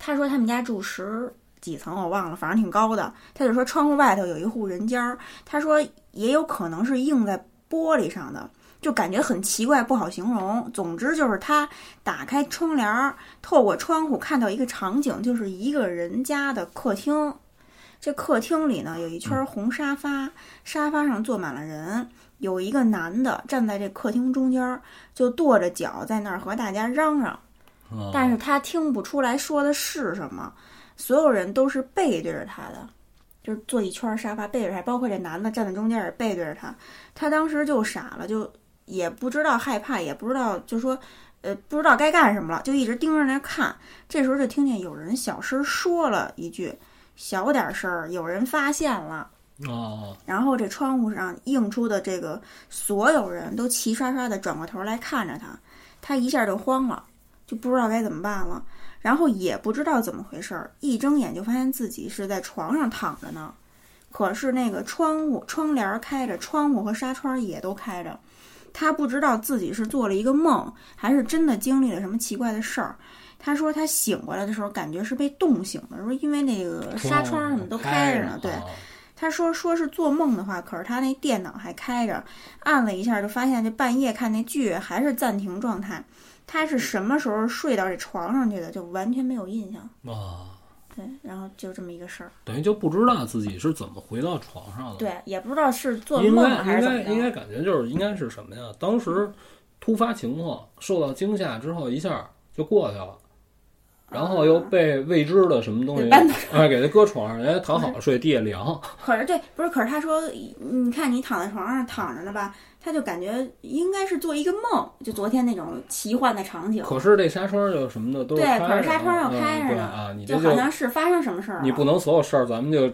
他说他们家住十几层，我忘了，反正挺高的。他就说窗户外头有一户人家儿，他说也有可能是映在玻璃上的，就感觉很奇怪，不好形容。总之就是他打开窗帘儿，透过窗户看到一个场景，就是一个人家的客厅。这客厅里呢有一圈红沙发，沙发上坐满了人，有一个男的站在这客厅中间儿，就跺着脚在那儿和大家嚷嚷。啊但是他听不出来说的是什么，所有人都是背对着他的，就是坐一圈沙发背着他，包括这男的站在中间也背对着他。他当时就傻了，就也不知道害怕，也不知道就说，呃，不知道该干什么了，就一直盯着那看。这时候就听见有人小声说了一句：“小点声儿，有人发现了。”哦，然后这窗户上映出的这个所有人都齐刷刷的转过头来看着他，他一下就慌了，就不知道该怎么办了，然后也不知道怎么回事儿，一睁眼就发现自己是在床上躺着呢，可是那个窗户窗帘儿开着，窗户和纱窗也都开着，他不知道自己是做了一个梦，还是真的经历了什么奇怪的事儿。他说他醒过来的时候，感觉是被冻醒的，说因为那个纱窗什么都开着呢，对。啊他说说是做梦的话，可是他那电脑还开着，按了一下就发现这半夜看那剧还是暂停状态。他是什么时候睡到这床上去的，就完全没有印象。啊，对，然后就这么一个事儿。等于就不知道自己是怎么回到床上的。对，也不知道是做梦还是怎么应。该应该感觉就是应该是什么呀？当时突发情况，受到惊吓之后，一下就过去了，然后又被未知的什么东西给搬到啊给他搁床上，人家躺好了睡，地下凉。可是对，不是，可是他说，你看你躺在床上躺着呢吧，他就感觉应该是做一个梦，就昨天那种奇幻的场景。可是这纱窗就什么的都对，可是纱窗要嗯开着呢，对啊，你这就好像是发生什么事儿了。你不能所有事儿咱们就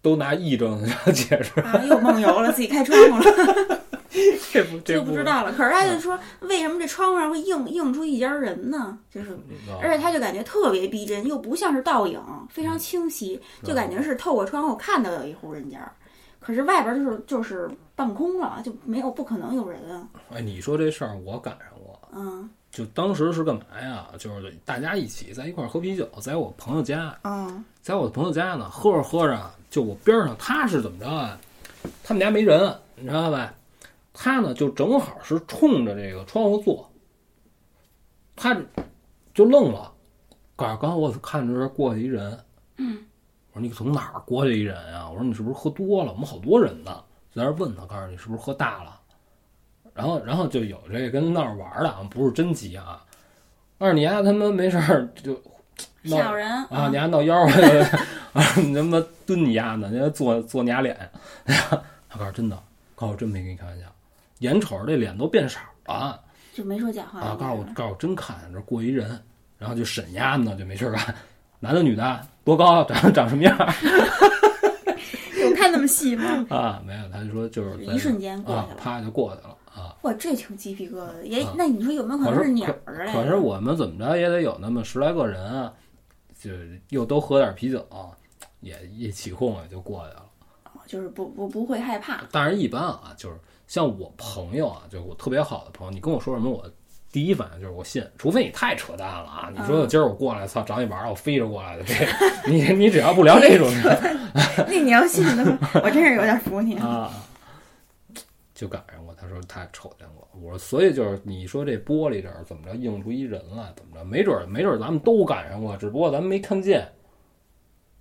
都拿癔症来 解释，啊，又梦游了，自己开窗户了，这不 这就不知道了。可是他就说，为什么这窗户上会映映出一家人呢？就是，啊而且他就感觉特别逼真，又不像是倒影，非常清晰，就感觉是透过窗户看到有一户人家。可是外边就是就是半空了，就没有不可能有人啊。哎，你说这事儿我赶上过，嗯就当时是干嘛呀？就是大家一起在一块儿喝啤酒，在我朋友家，嗯在我朋友家呢，喝着喝着，就我边上他是怎么着啊？他们家没人，你知道吧？他呢就正好是冲着这个窗户坐，他就愣了。告诉刚才我看着这过去一人，嗯，我说你从哪儿过去一人啊？我说你是不是喝多了？我们好多人呢，在那问他，告诉你是不是喝大了？然后然后就有这个跟闹着玩儿的，啊，不是真急啊。二你丫他妈没事儿就 闹人啊，你还闹腰儿 啊！你他妈蹲你丫呢，你还坐坐你丫脸。他告诉真的，告诉我真没跟你开玩笑，眼瞅着这脸都变色了就没说假话啊！告诉我，告诉我真看见这过一人，然后就审丫呢，就没事儿干。男的女的，多高，长 长什么样儿 有看那么细吗？啊？没有，他就说就是一瞬间过去，了。啊啪就过去了啊。哇，这挺鸡皮疙瘩的。也啊，那你说有没有可能是鸟儿之类的？可是我们怎么着也得有那么十来个人啊，就又都喝点啤酒，也一起哄也就过去了。就是不不不会害怕。但是，一般啊，就是像我朋友啊，就是我特别好的朋友，你跟我说什么，我第一反应就是我信，除非你太扯淡了啊！你说今儿我过来，操，找你玩儿，我飞着过来的，这你你只要不聊这种事儿 那你要信的话，我真是有点服你。啊，就赶上过。他说他瞅见过，我说所以就是你说这玻璃这儿怎么着映出一人来，怎么着？没准儿没准儿咱们都赶上过，只不过咱们没看见。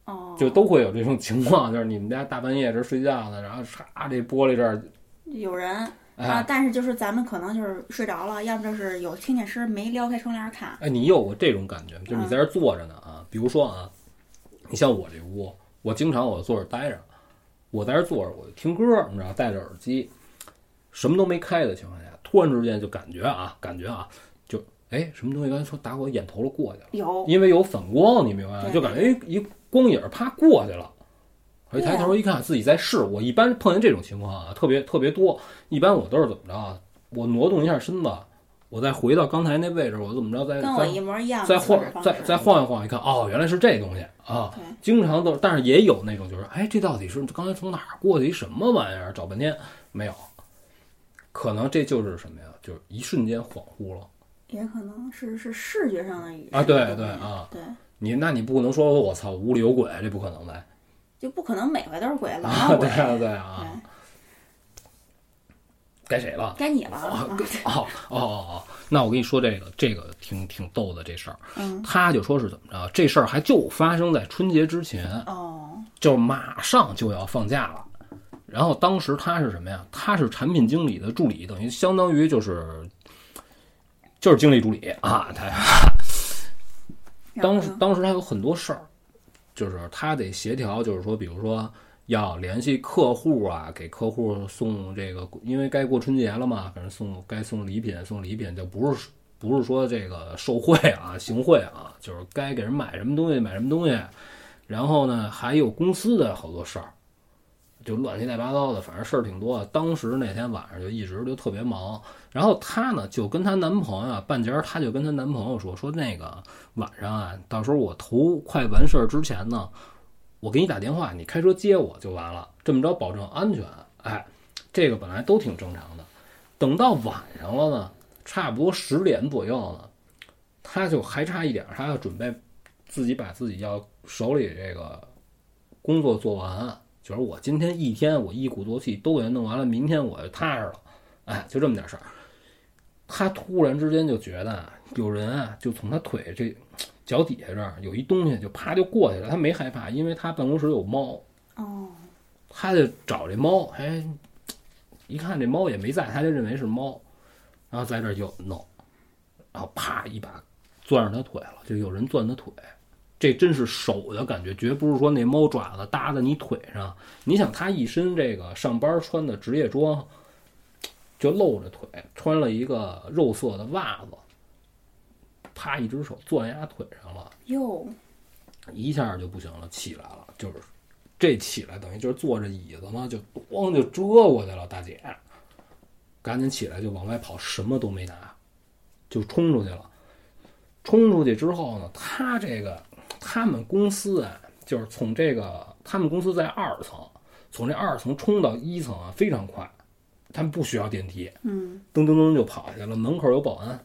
哦，就都会有这种情况，就是你们家大半夜这睡觉呢，然后嚓这玻璃这儿，有人啊哎，但是就是咱们可能就是睡着了，要不就是有听见声没撩开窗帘看。哎，你有过这种感觉吗？就是你在这儿坐着呢啊，比如说啊，你像我这屋，我经常我坐这待着，我在这儿坐着我就听歌，你知道，戴着耳机，什么都没开的情况下，突然之间就感觉啊，感觉啊，就哎什么东西刚才说打我眼头了过去了，有，因为有反光，你明白吗？就感觉哎一光影啪过去了。我一抬头一看，自己在试。我一般碰见这种情况啊，特别特别多。一般我都是怎么着啊？我挪动一下身子，我再回到刚才那位置，我怎么着再再跟我一模一样再。晃再再晃一晃，一看哦，原来是这东西啊！对，经常都，但是也有那种就是，哎，这到底是刚才从哪儿过去一什么玩意儿？找半天没有，可能这就是什么呀？就是一瞬间恍惚了也可能是是视觉上的啊！对对啊，对，你那你不能说我操屋里有鬼，这不可能呗？就不可能每回都是鬼，老啊，闹鬼对。啊对啊，对，该谁了？该你了哦啊。哦哦哦哦，那我跟你说这个，这个挺挺逗的这事儿。嗯，他就说是怎么着，这事儿还就发生在春节之前，哦，就马上就要放假了。然后当时他是什么呀？他是产品经理的助理，等于相当于就是就是经理助理啊。他当时当时他有很多事儿，就是他得协调，就是说，比如说要联系客户啊，给客户送这个，因为该过春节了嘛，反正送该送礼品送礼品，就不是不是说这个受贿啊、行贿啊，就是该给人买什么东西买什么东西。然后呢，还有公司的好多事儿，就乱七八糟的，反正事儿挺多。当时那天晚上就一直就特别忙，然后她呢就跟她男朋友啊，半截她就跟她男朋友说说那个晚上啊，到时候我头快完事儿之前呢，我给你打电话，你开车接我就完了，这么着保证安全。哎，这个本来都挺正常的。等到晚上了呢，差不多十点左右呢，她就还差一点，她要准备自己把自己要手里这个工作做完，就是我今天一天我一鼓作气都给它弄完了，明天我就踏实了，哎，就这么点事儿。他突然之间就觉得啊有人啊，就从他腿这脚底下这儿有一东西，就啪就过去了。他没害怕，因为他办公室有猫，哦，他就找这猫，哎，一看这猫也没在，他就认为是猫，然后在这儿就弄，然后啪一把攥着他腿了，就有人攥他腿。这真是手的感觉，绝不是说那猫爪子搭在你腿上。你想他一身这个上班穿的职业装，就露着腿，穿了一个肉色的袜子，啪，一只手攥压腿上了，哟，一下就不行了，起来了，就是这起来等于就是坐着椅子嘛，就咣就遮过去了。大姐，赶紧起来就往外跑，什么都没拿，就冲出去了。冲出去之后呢，他这个他们公司啊，就是从这个他们公司在二层，从这二层冲到一层啊，非常快，他们不需要电梯，嗯噔噔噔就跑下去了。门口有保安，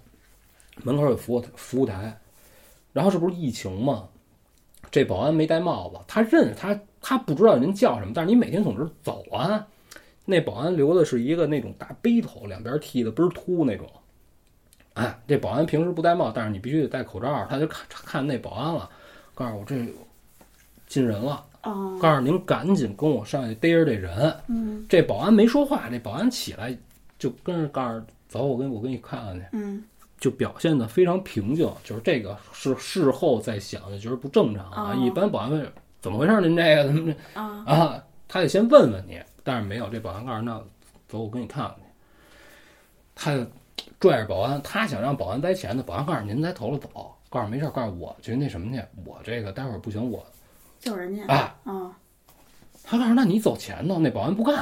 门口有服务服务台，然后这不是疫情吗？这保安没戴帽子，他认识他，他不知道人叫什么，但是你每天总是走啊。那保安留的是一个那种大背头，两边剃的倍儿秃那种。哎，这保安平时不戴帽，但是你必须得戴口罩。他就看看那保安了，告诉我这进人了，哦，告诉您赶紧跟我上去逮着这人。嗯这保安没说话，这保安起来就跟着告诉走，我跟我给你看看去，嗯就表现的非常平静。就是这个是事后再想就觉得不正常啊。哦一般保安问怎么回事，您这个怎么这啊啊？他得先问问你，但是没有，这保安告诉那走，我给你看看去。他就拽着保安，他想让保安在前头，保安告诉您在头了走，告诉没事，告诉我去那什么去，我这个待会儿不行，我救人家哎，啊他告诉那你走前头，那保安不干。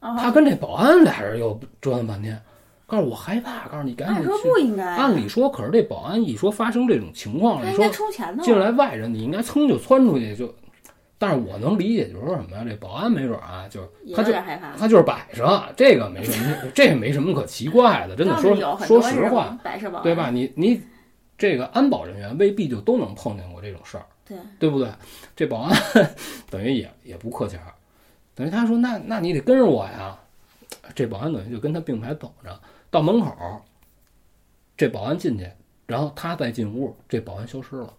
啊，他跟这保安俩人又折腾半天，告诉我害怕，告诉你赶紧按说去。不应该，按理说，可是这保安一说发生这种情况了，你说进来外人，你应该噌就窜出去就。但是我能理解，就是说什么呀？这保安没准啊，就是他就有点害怕。他就是摆设，这个没什么，这也没什么可奇怪的。真的 说说实话，摆设保安对吧？？你你这个安保人员未必就都能碰见过这种事儿。对，对不对？这保安 等于也也不客气儿，等于他说那那你得跟着我呀。这保安等于就跟他并排走着，到门口，这保安进去，然后他再进屋，这保安消失了，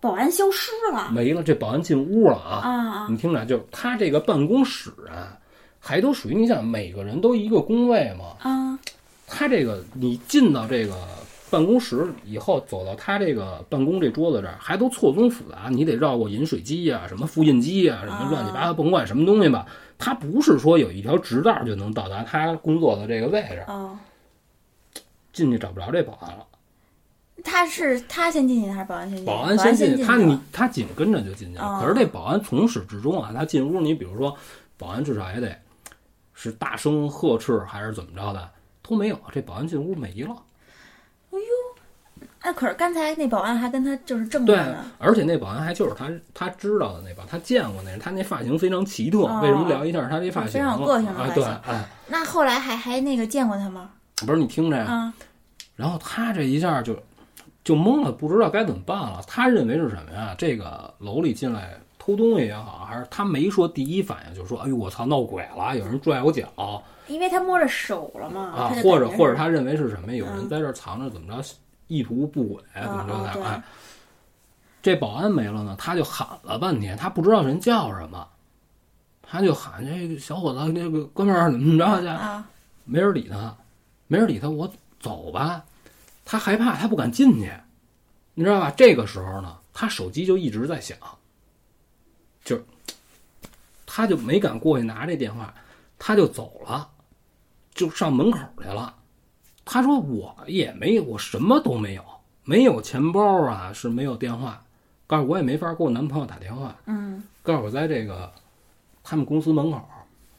保安消失了没了。这保安进屋了啊！啊啊你听着，就是他这个办公室啊，还都属于你想每个人都一个工位嘛，啊！他这个你进到这个办公室以后，走到他这个办公这桌子这儿，还都错综复杂，你得绕过饮水机呀、什么复印机呀、什么乱七八糟，甭管什么东西吧，他不是说有一条直道就能到达他工作的这个位置，哦，进去找不着这保安了。他是他先进去还是保安先进去？保安先进去，他你他紧跟着就进去了。哦可是这保安从始至终啊，他进屋，你比如说，保安至少也得是大声呵斥还是怎么着的，都没有。这保安进屋没了。哎呦，哎，可是刚才那保安还跟他就是正对着呢。，而且那保安还就是他他知道的那保，他见过那人，他那发型非常奇特。哦为什么聊一下他这发型？非常有个性的啊，对，哎，那后来还还那个见过他吗？不是你听着呀，啊然后他这一下就就懵了，不知道该怎么办了。他认为是什么呀？这个楼里进来偷东西也好，还是他没说第一反应就是说，哎呦我操，闹鬼了，有人拽我脚因为他摸着手了嘛，啊或者或者他认为是什么？有人嗯在这儿藏着，怎么着，意图不轨，怎么着的？哎，这保安没了呢，他就喊了半天，他不知道人叫什么，他就喊这个小伙子，那个哥们儿怎么着去？啊没人理他，没人理他，我走吧。他害怕，他不敢进去，你知道吧？这个时候呢，他手机就一直在响，就他就没敢过去拿这电话，他就走了，就上门口去了。他说我也没有，我什么都没有，没有钱包啊，是没有电话，告诉我也没法给我男朋友打电话，嗯告诉我在这个他们公司门口，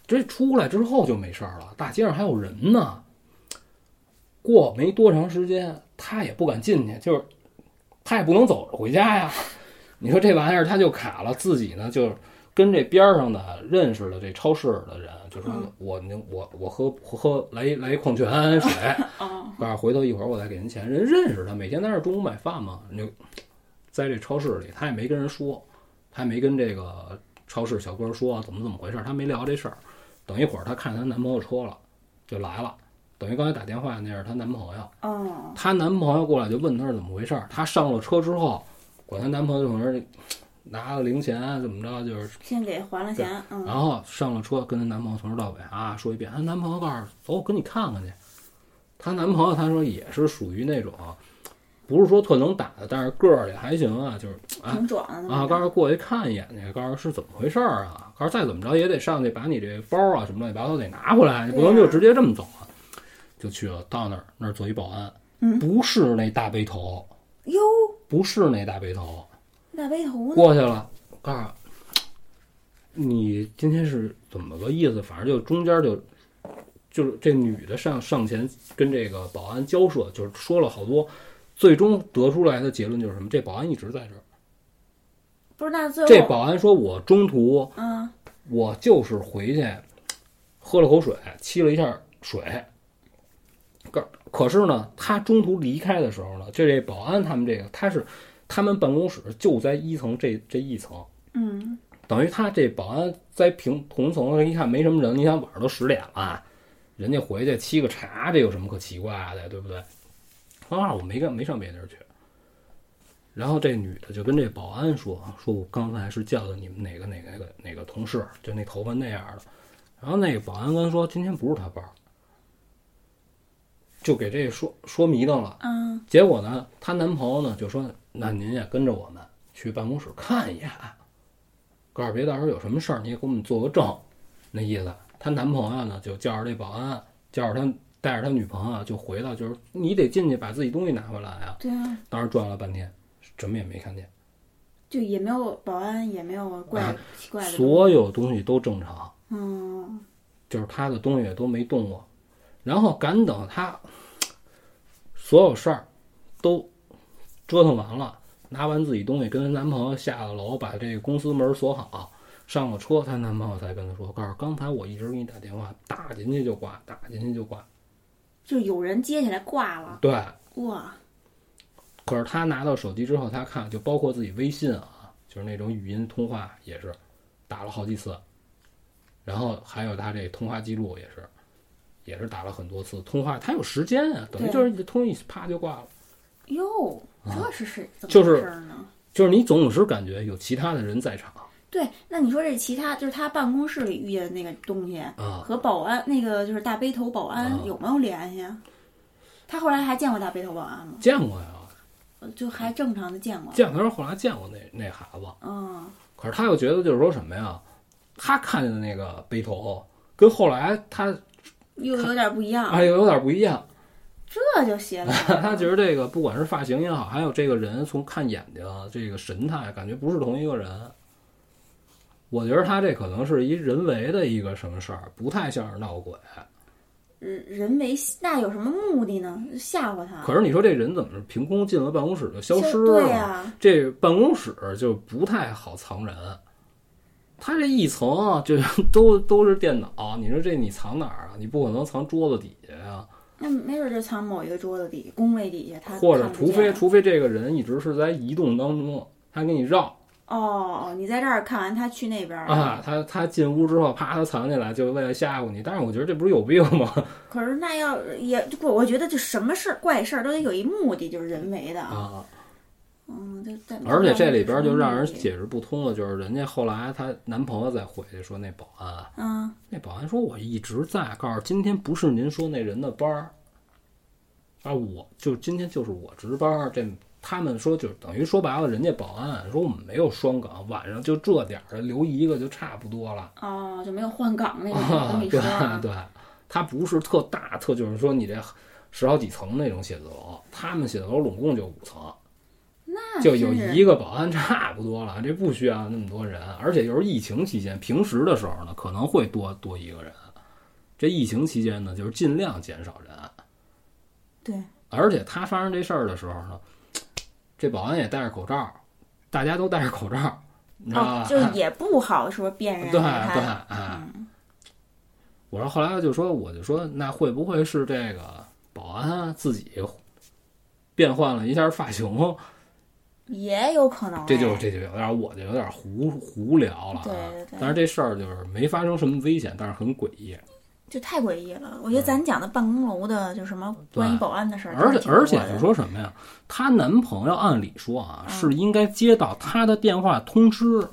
这出来之后就没事儿了，大街上还有人呢。过没多长时间，他也不敢进去，就是他也不能走着回家呀。你说这玩意儿他就卡了，自己呢就跟这边上的认识的这超市的人就说嗯我您我我喝喝来一来一矿泉水，哦告诉回头一会儿我再给您钱。人认识他，每天在那儿中午买饭嘛，你就在这超市里，他也没跟人说，他也没跟这个超市小哥说怎么怎么回事儿，他没聊这事儿。等一会儿他看见她男朋友车了，就来了。等于刚才打电话那是她男朋友，哦她男朋友过来就问她是怎么回事儿。她上了车之后，管她男朋友就可能是拿了零钱怎么着，就是先给还了钱，嗯然后上了车，跟她男朋友从头到尾啊说一遍。她男朋友告诉走，我跟你看看去。她男朋友他说也是属于那种，不是说特能打的，但是个儿也还行啊，就是啊挺壮的啊，告诉过去看一眼去，告诉是怎么回事儿啊，告诉再怎么着也得上去把你这包啊什么乱七八糟得拿回来，你不能就直接这么走啊。就去了，到那儿那儿坐一保安，嗯不是那大背头，哟，不是那大背头，大背头呢？过去了，告诉你今天是怎么个意思？反正就中间就就是这女的上上前跟这个保安交涉，就是说了好多，最终得出来的结论就是什么？这保安一直在这儿。不是，那最后这保安说：“我中途嗯，我就是回去喝了口水，沏了一下水。可可是呢，他中途离开的时候呢，就这保安他们这个他是他们办公室就在一层这这一层，嗯，等于他这保安在平同层一看没什么人，你想晚上都十点了，人家回去沏个茶，这有什么可奇怪的，对不对？啊，我没跟没上别地儿去。然后这女的就跟这保安说：“说我刚才是叫的你们哪个哪个哪个哪个同事，就那头发那样的。”然后那个保安跟她说：“今天不是他班儿。”就给这说说迷瞪了。嗯，结果呢，她男朋友呢就说：“那您也跟着我们去办公室看一眼，告诉别到时候有什么事儿你也给我们做个证。”那意思，她男朋友呢就叫着这保安，叫着他带着他女朋友就回到，就是你得进去把自己东西拿回来啊。对啊，当时转了半天，什么也没看见，就也没有保安，也没有怪、啊奇怪的。所有东西都正常，嗯，就是他的东西都没动过。然后赶等他所有事儿都折腾完了，拿完自己东西，跟她男朋友下了楼，把这个公司门锁好，上了车，她男朋友才跟她说：“告诉刚才我一直给你打电话，打进去就挂，打进去就挂。就有人接起来挂了”，对，哇，可是她拿到手机之后，她看就包括自己微信啊，就是那种语音通话也是打了好几次，然后还有她这通话记录也是，也是打了很多次通话，她有时间啊，等于就是你通一啪就挂了。哟，这是是怎么事儿呢？就是你总是感觉有其他的人在场对，那你说这其他就是他办公室里遇见的那个东西啊，和保安那个就是大背头保安啊有没有联系啊？他后来还见过大背头保安吗？见过呀，呃就还正常的见过。见过。他说后来见过那那孩子，嗯，可是他又觉得就是说什么呀？他看见的那个背头跟后来他又有点不一样，哎又有点不一样。这就邪 了。他觉得这个不管是发型也好，还有这个人从看眼睛这个神态，感觉不是同一个人。我觉得他这可能是一人为的一个什么事儿，不太像是闹鬼。人人为那有什么目的呢？吓唬他？可是你说这人怎么是凭空进了办公室就消失对了？呀、这办公室就不太好藏人，他这一层啊，就 都都是电脑，你说这你藏哪儿啊？你不可能藏桌子底下呀、那没准就藏某一个桌子底、工位底下，他或者除非除非这个人一直是在移动当中，他给你绕哦哦，你在这儿看完，他去那边儿啊，他他进屋之后啪他藏起来，就为了吓唬你。但是我觉得这不是有病吗？可是那要也我，我觉得就什么事儿怪事儿都得有一目的，就是人为的。啊，嗯，而且这里边就就让人解释不通了，就是人家后来她男朋友再回去说那保安那保安说：“我一直在，告诉今天不是您说那人的班儿，啊，我就今天就是我值班儿。这他们说就等于说白了，人家保安说我们没有双岗，晚上就这点儿留一个就差不多了。哦，就没有换岗那个啊跟，你对他不是特大特，就是说你这十好几层那种写字楼，他们写字楼拢共就五层，那就有一个保安差不多了，这不需要那么多人，而且就是疫情期间，平时的时候呢可能会多多一个人，这疫情期间呢就是尽量减少人，对，而且他发生这事儿的时候呢，这保安也戴着口罩，大家都戴着口罩，你知道吧？哦，就也不好说辨认对他对，哎，我说后来就说，我就说那会不会是这个保安自己变换了一下发型？也有可能哎。这就这就有点，我就有点胡胡聊了啊。对对对但是这事儿就是没发生什么危险，但是很诡异。就太诡异了。我觉得咱讲的办公楼的，就什么关于保安的事儿，而且而且就说什么呀？她男朋友按理说啊，嗯是应该接到她的电话通知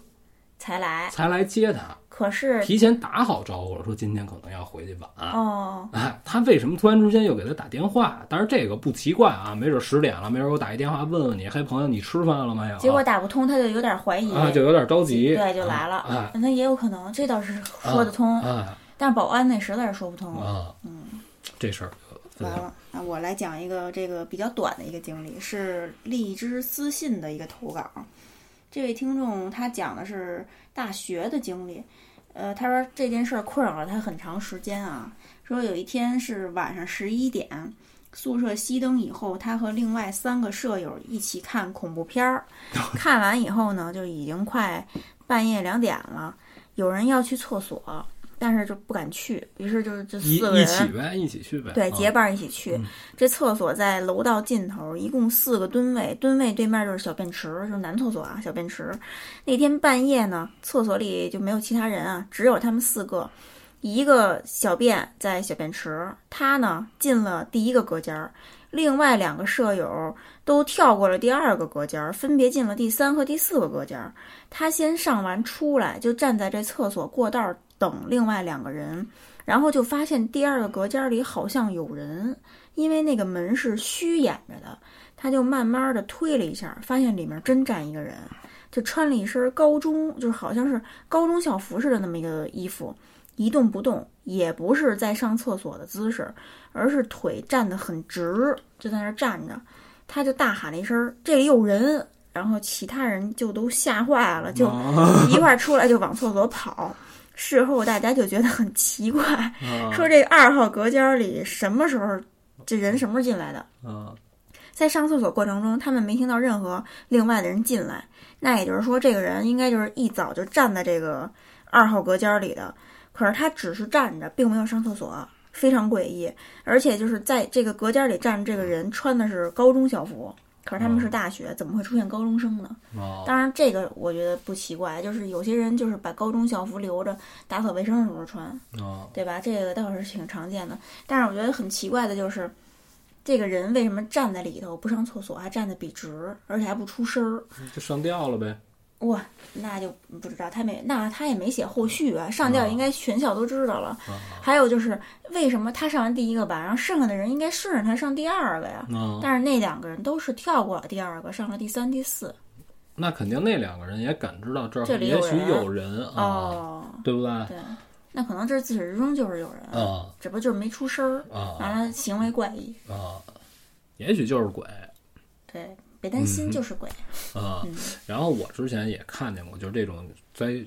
才来，才来接她。可是提前打好招呼了，说今天可能要回去晚。哦，哎，他为什么突然之间又给他打电话？但是这个不奇怪啊，没准十点了，没准我打一电话问问你，嘿朋友，你吃饭了没有？结果打不通，他就有点怀疑，啊，就有点着急，对，就来了。哎，那也有可能，这倒是说得通。哎，但是保安那实在是说不通啊。嗯，这事儿完了。那我来讲一个这个比较短的一个经历，是荔枝私信的一个投稿。这位听众他讲的是大学的经历，呃，他说这件事儿困扰了他很长时间啊。说有一天是晚上十一点，宿舍熄灯以后，他和另外三个舍友一起看恐怖片儿。看完以后呢，就已经快半夜两点了，有人要去厕所。但是就不敢去，于是就是这四个人一起呗，一起去呗。对，结伴一起去。这厕所在楼道尽头，一共四个蹲位，蹲位对面就是小便池，就是男厕所啊，小便池。那天半夜呢，厕所里就没有其他人啊，只有他们四个。一个小便在小便池，他呢进了第一个隔间儿，另外两个舍友都跳过了第二个隔间儿，分别进了第三和第四个隔间儿。他先上完出来，就站在这厕所过道。等另外两个人，然后就发现第二个隔间里好像有人，因为那个门是虚掩着的，他就慢慢的推了一下，发现里面真站一个人，就穿了一身高中，就是好像是高中校服似的那么一个衣服，一动不动，也不是在上厕所的姿势，而是腿站得很直，就在那站着，他就大喊了一声：“这里有人！”然后其他人就都吓坏了，就一块出来就往厕所跑。事后大家就觉得很奇怪，说这二号隔间里什么时候这人什么时候进来的？在上厕所过程中，他们没听到任何另外的人进来。那也就是说，这个人应该就是一早就站在这个二号隔间里的。可是他只是站着，并没有上厕所，非常诡异。而且就是在这个隔间里站着这个人穿的是高中校服。可是他们是大学，怎么会出现高中生呢？当然，这个我觉得不奇怪，就是有些人就是把高中校服留着打扫卫生的时候穿，对吧？这个倒是挺常见的。但是我觉得很奇怪的就是，这个人为什么站在里头不上厕所，还站得笔直，而且还不出声儿？就上吊了呗。哇，那就不知道他没，那他也没写后续啊。上吊应该全校都知道了。还有就是为什么他上完第一个班，然后剩下的人应该顺着他上第二个呀？但是那两个人都是跳过了第二个，上了第三、第四。那肯定那两个人也感知到这儿也许有人啊，对不对？对，那可能这自始至终就是有人啊，只不过就是没出声儿啊，完了行为怪异啊，也许就是鬼。对。别担心，就是鬼啊。然后我之前也看见过，就是这种在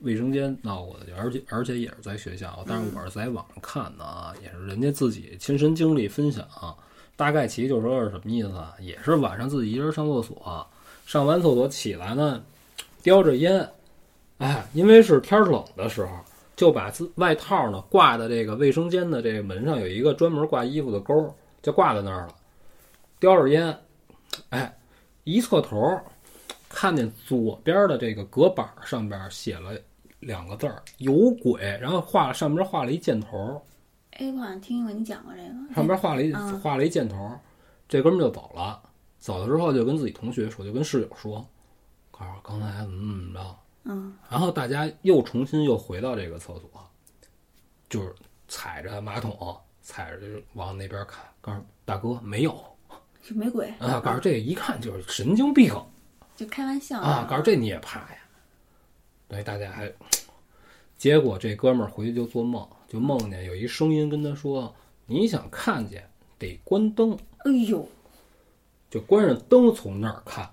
卫生间闹过的，而且而且也是在学校，但是我是在网上看的啊，也是人家自己亲身经历分享。大概其就说是什么意思啊？也是晚上自己一人上厕所，上完厕所起来呢，叼着烟，哎，因为是天冷的时候，就把自外套呢挂在这个卫生间的这个门上，有一个专门挂衣服的钩，就挂在那儿了，叼着烟。哎，一侧头，看见左边的这个隔板上边写了两个字儿“有鬼”，然后画了上边画了一箭头。哎，我好像听过你讲过这个。上边画了一画了一箭头，这哥们就走了。走了之后就跟自己同学说，就跟室友说：“告诉刚才怎么怎么着。”嗯。然后大家又重新又回到这个厕所，就是踩着马桶，踩着就往那边看，告诉大哥没有。是没鬼啊！告诉这一看就是神经病，就开玩笑啊！告诉这你也怕呀？对，大家还，结果这哥们儿回去就做梦，就梦见有一声音跟他说：“你想看见得关灯。”哎呦，就关上灯从那儿看。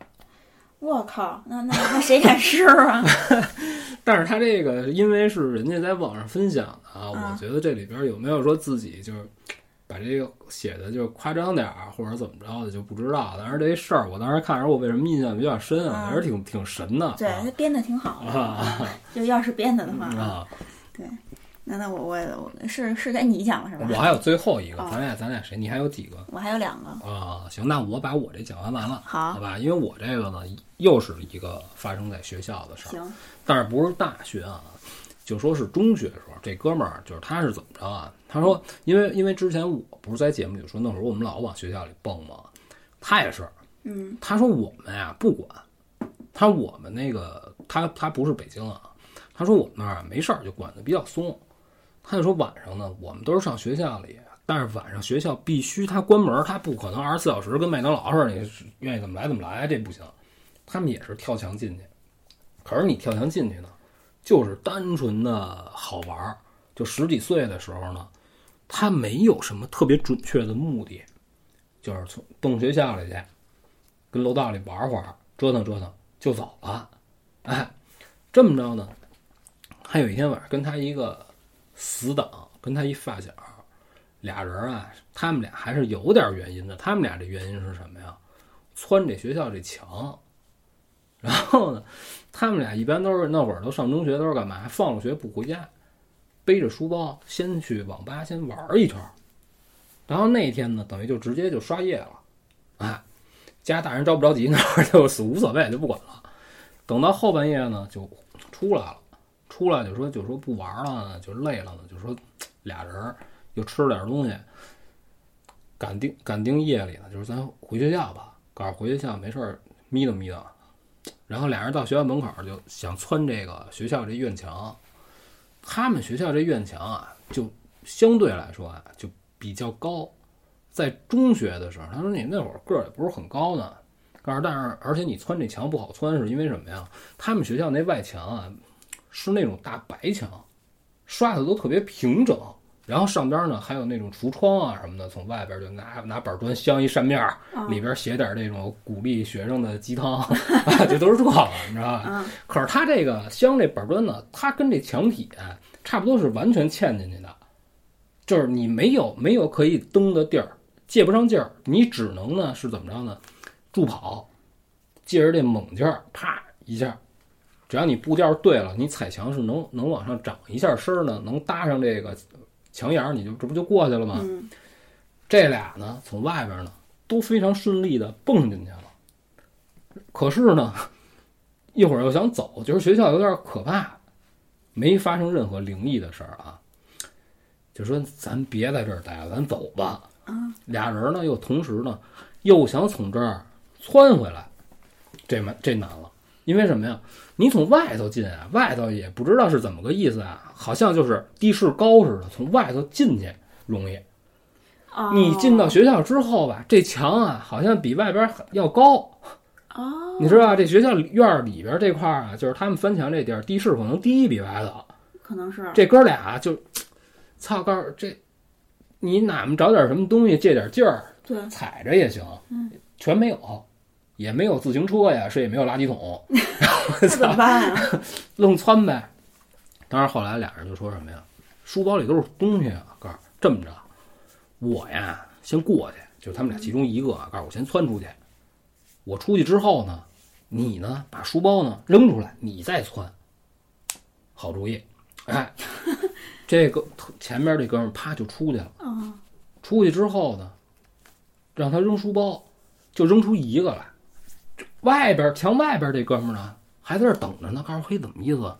我靠，那那那谁敢试啊？但是他这个因为是人家在网上分享的啊，我觉得这里边有没有说自己就是。把这个写的就夸张点儿，或者怎么着的就不知道。但是这事儿，我当时看着，我为什么印象比较深啊？还是挺挺神的。对他编的挺好的，就要是编的的话啊。对，那那我我我是是该你讲了是吧？我还有最后一个，咱俩咱俩谁？你还有几个？我还有两个啊。行，那我把我这讲完完了，好，好吧？因为我这个呢，又是一个发生在学校的事儿，行，但是不是大学啊。就说是中学的时候，这哥们儿就是他是怎么着啊？他说，因为因为之前我不是在节目里说那时候我们老往学校里蹦嘛？他也是，嗯，他说我们呀不管，他说我们那个他他不是北京啊，他他说我们那儿啊没事儿，就管的比较松。他就说晚上呢，我们都是上学校里，但是晚上学校必须他关门，他不可能二十四小时跟麦当劳似的，你愿意怎么来怎么来，这不行。他们也是跳墙进去，可是你跳墙进去呢，就是单纯的好玩儿。就十几岁的时候呢，他没有什么特别准确的目的，就是从动学校里去，跟楼道里玩会儿，折腾折腾就走了。哎，这么着呢，还有一天晚上跟他一个死党，跟他一发小，俩人啊，他们俩还是有点原因的。他们俩这原因是什么呀？窜这学校这墙。然后呢，他们俩一般都是那会儿都上中学，都是干嘛？放了学不回家，背着书包先去网吧先玩一圈。然后那天呢，等于就直接就刷夜了，哎，家大人着不着急那会儿就死无所谓，就不管了。等到后半夜呢，就出来了，出来就说就说不玩了，就累了，就说俩人又吃了点东西，赶定赶定夜里呢，就是咱回学校吧，告诉回学校没事眯瞪眯瞪。然后俩人到学校门口就想窜这个学校这院墙，他们学校这院墙啊，就相对来说啊就比较高。在中学的时候，他说你那会儿个儿也不是很高呢，告诉但是而且你窜这墙不好窜，是因为什么呀？他们学校那外墙啊是那种大白墙，刷的都特别平整。然后上边呢还有那种橱窗啊什么的，从外边就拿拿板砖镶一扇面儿，里边写点那种鼓励学生的鸡汤，这都是这个，你知道吧？可是它这个镶这板砖呢，它跟这墙体差不多是完全嵌进去的，就是你没有没有可以蹬的地儿，借不上劲儿，你只能呢是怎么着呢？助跑，借着这猛劲儿，啪一下，只要你步调对了，你踩墙是能能往上涨一下身儿呢，能搭上这个。墙眼儿你就这不就过去了吗？这俩呢，从外边呢都非常顺利的蹦进去了。可是呢，一会儿又想走，就是学校有点可怕，没发生任何灵异的事儿啊。就说咱别在这儿待了，咱走吧。俩人呢又同时呢又想从这儿窜回来，这难这难了，因为什么呀？你从外头进啊，外头也不知道是怎么个意思啊，好像就是地势高似的，从外头进去容易。你进到学校之后吧，这墙啊，好像比外边要高。哦，你知道这学校院里边这块儿啊，就是他们翻墙这地儿，地势可能低比外头。可能是这哥俩就，操，告诉这，你哪么找点什么东西借点劲儿，对，踩着也行。嗯，全没有。也没有自行车呀，是也没有垃圾桶，那怎么办啊？愣窜呗。当然后来俩人就说什么呀？书包里都是东西啊，告诉这么着，我呀先过去，就是他们俩其中一个啊，告诉我先窜出去。我出去之后呢，你呢把书包呢扔出来，你再窜。好主意，哎，这个前面这哥们啪就出去了。出去之后呢，让他扔书包，就扔出一个来。外边墙外边这哥们呢，还在这等着呢。告诉嘿，怎么意思？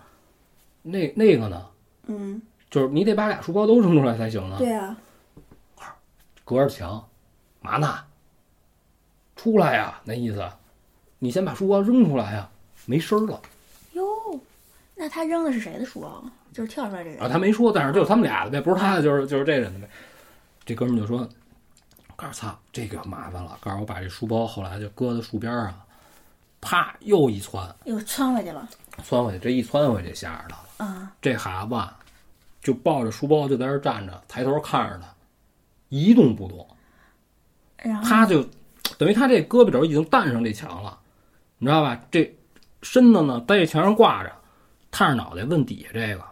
那那个呢？嗯，就是你得把俩书包都扔出来才行呢。对啊，隔着墙，嘛呢？出来呀，那意思，你先把书包扔出来呀，没声了。哟，那他扔的是谁的书包？就是跳出来这人啊？他没说，但是就是他们俩的呗，不是他的，就是就是这人的呗。这哥们就说：“告诉操，这个麻烦了。告诉我把这书包后来就搁在树边上。”啪！又一窜，又窜回去了。窜回去，这一窜回去，吓着他了。啊！这孩子就抱着书包就在这站着，抬头看着他，一动不动。然后他就等于他这胳膊肘已经担上这墙了，你知道吧？这身子呢在这墙上挂着，探着脑袋问底下这个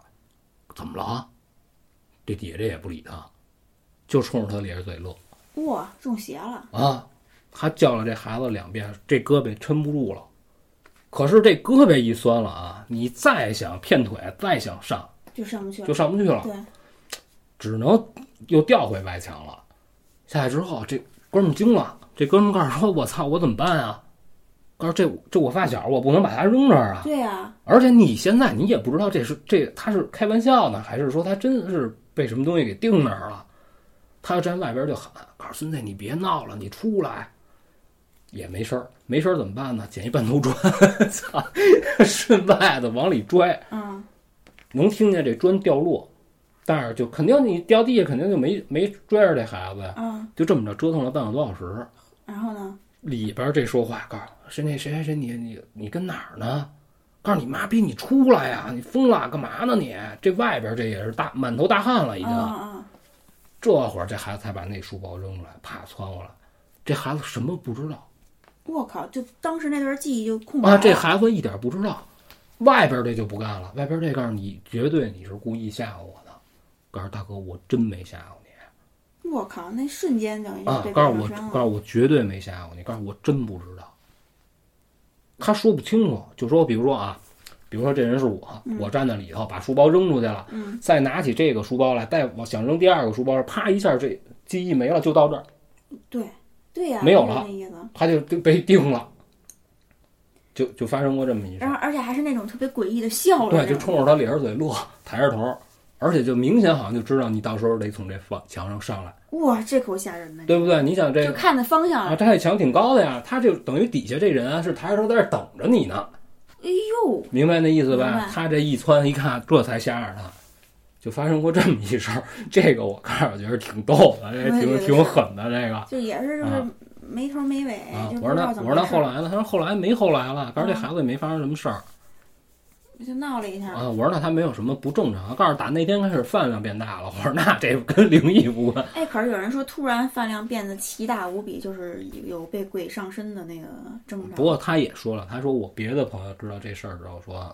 怎么了？这底下这也不理他，就冲着他咧着嘴乐。哇！中邪了啊！他叫了这孩子两遍，这胳膊撑不住了。可是这胳膊一酸了啊，你再想骗腿，再想上，就上不去了，就上不去了。对，只能又掉回外墙了。下去之后，这哥们惊了。这哥们告诉说：“我操，我怎么办啊？”告诉这这我发小，我不能把他扔这儿啊。对呀。而且你现在你也不知道这是这他是开玩笑呢，还是说他真是被什么东西给定那儿了？他站外边就喊：“告诉孙子，你别闹了，你出来。”也没事儿，没事儿怎么办呢？捡一半头砖，操，顺外头往里拽，嗯，能听见这砖掉落，但是就肯定你掉地下肯定就没没拽着这孩子呀，嗯，就这么着折腾了半个多小时。然后呢？里边这说话告诉我是那谁谁谁，你你你跟哪儿呢？告诉你妈逼，你出来呀！你疯了，干嘛呢你？这外边这也是大满头大汗了，已经。嗯嗯这会儿这孩子才把那书包扔出来，啪窜过来。这孩子什么不知道我靠！就当时那段记忆就空白啊？这孩子一点不知道，外边这就不干了。外边这告诉你，绝对你是故意吓唬我的。告诉大哥，我真没吓唬你我靠！那瞬间等于啊告诉我，告诉我绝对没吓唬你。告诉我真不知道。他说不清楚，就说比如说啊，比如说这人是我，我站在里头把书包扔出去了，嗯再拿起这个书包来，再往想扔第二个书包，啪一下这记忆没了，就到这儿，对对呀，没有了。他就就被定了，就就发生过这么一事儿。然后而且还是那种特别诡异的笑容对，就冲着他咧着嘴乐，抬着头，而且就明显好像就知道你到时候得从这房墙上上来，哇，这可吓人呢，对不对？你想这个就看的方向啊，，这墙挺高的呀，他就等于底下这人啊是抬着头在这等着你呢，哎呦，明白那意思吧？他这一窜一看，这才吓着他。就发生过这么一事儿，这个我看着觉得挺逗的，这挺挺狠的，这个就也是就是啊没头没尾，啊，我说那我说那后来呢？他说后来没后来了，告诉这啊孩子也没发生什么事儿就闹了一下。啊。我说那他没有什么不正常，告诉打那天开始饭量变大了。我说那这跟灵异无关。哎，可是有人说突然饭量变得奇大无比，就是有被鬼上身的那个症状。不过他也说了，他说我别的朋友知道这事儿之后说，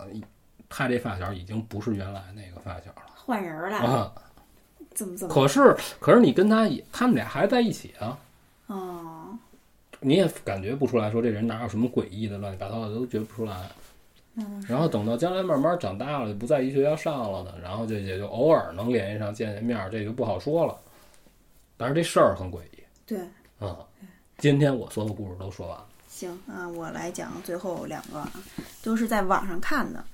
他这发小已经不是原来那个发小了换人了，啊。怎么怎么？可是可是你跟他也，他们俩还在一起啊，哦，你也感觉不出来说这人哪有什么诡异的乱七八糟的都觉不出来。然后等到将来慢慢长大了，就不在一学校上了呢，然后就也就偶尔能联系上见见面，这就不好说了。但是这事儿很诡异对。啊、今天我所有故事都说完了。行啊，我来讲最后两个啊，都是在网上看的。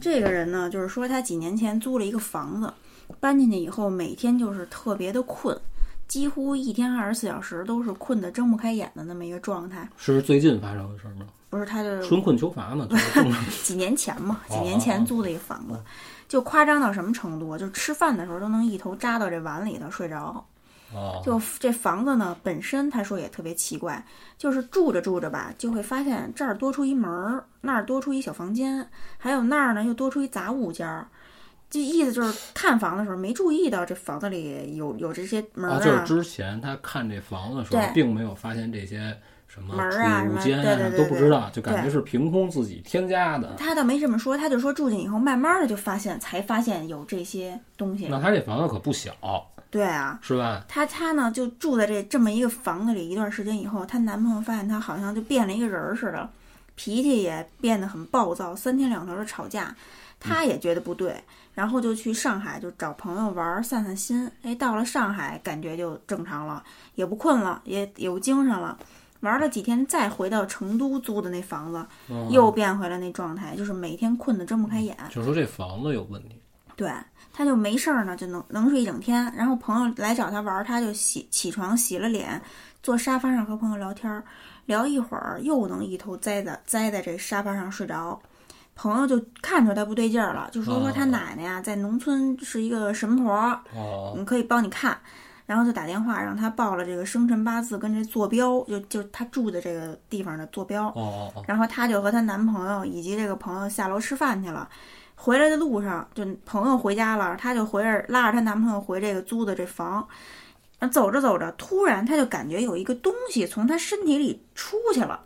这个人呢，就是说他几年前租了一个房子，搬进去以后，每天就是特别的困，几乎一天二十四小时都是困得睁不开眼的那么一个状态。是最近发生的事儿吗？不是，他就春困秋乏嘛，就是几年前嘛，哦几年前租的一个房子，就夸张到什么程度啊？就吃饭的时候都能一头扎到这碗里头睡着。啊，就这房子呢，本身他说也特别奇怪，就是住着住着吧，就会发现这儿多出一门儿，那儿多出一小房间，还有那儿呢又多出一杂物间儿。这意思就是看房的时候没注意到这房子里有有这些门儿啊，就是之前他看这房子的时候，并没有发现这些什么门儿啊什么对对对都不知道，就感觉是凭空自己添加的。他倒没这么说，他就说住进以后，慢慢的就发现，才发现有这些东西。那他这房子可不小，对啊，是吧？她她呢就住在这这么一个房子里一段时间以后，她男朋友发现她好像就变了一个人儿似的，脾气也变得很暴躁，三天两头的吵架。她也觉得不对，然后就去上海就找朋友玩儿散散心。哎，到了上海感觉就正常了，也不困了，也有精神了。玩了几天，再回到成都租的那房子，嗯又变回了那状态，就是每天困得睁不开眼。就说这房子有问题。对，他就没事儿呢，就能能睡一整天。然后朋友来找他玩儿，他就洗起床洗了脸，坐沙发上和朋友聊天儿，聊一会儿又能一头栽在栽在这沙发上睡着。朋友就看出他不对劲儿了，就说说他哦奶奶呀，在农村是一个神婆，哦，嗯，可以帮你看。然后就打电话让他报了这个生辰八字跟这坐标，就就他住的这个地方的坐标。哦哦哦，然后她就和她男朋友以及这个朋友下楼吃饭去了。回来的路上，就朋友回家了，她就回着拉着她男朋友回这个租的这房。走着走着，突然她就感觉有一个东西从她身体里出去了，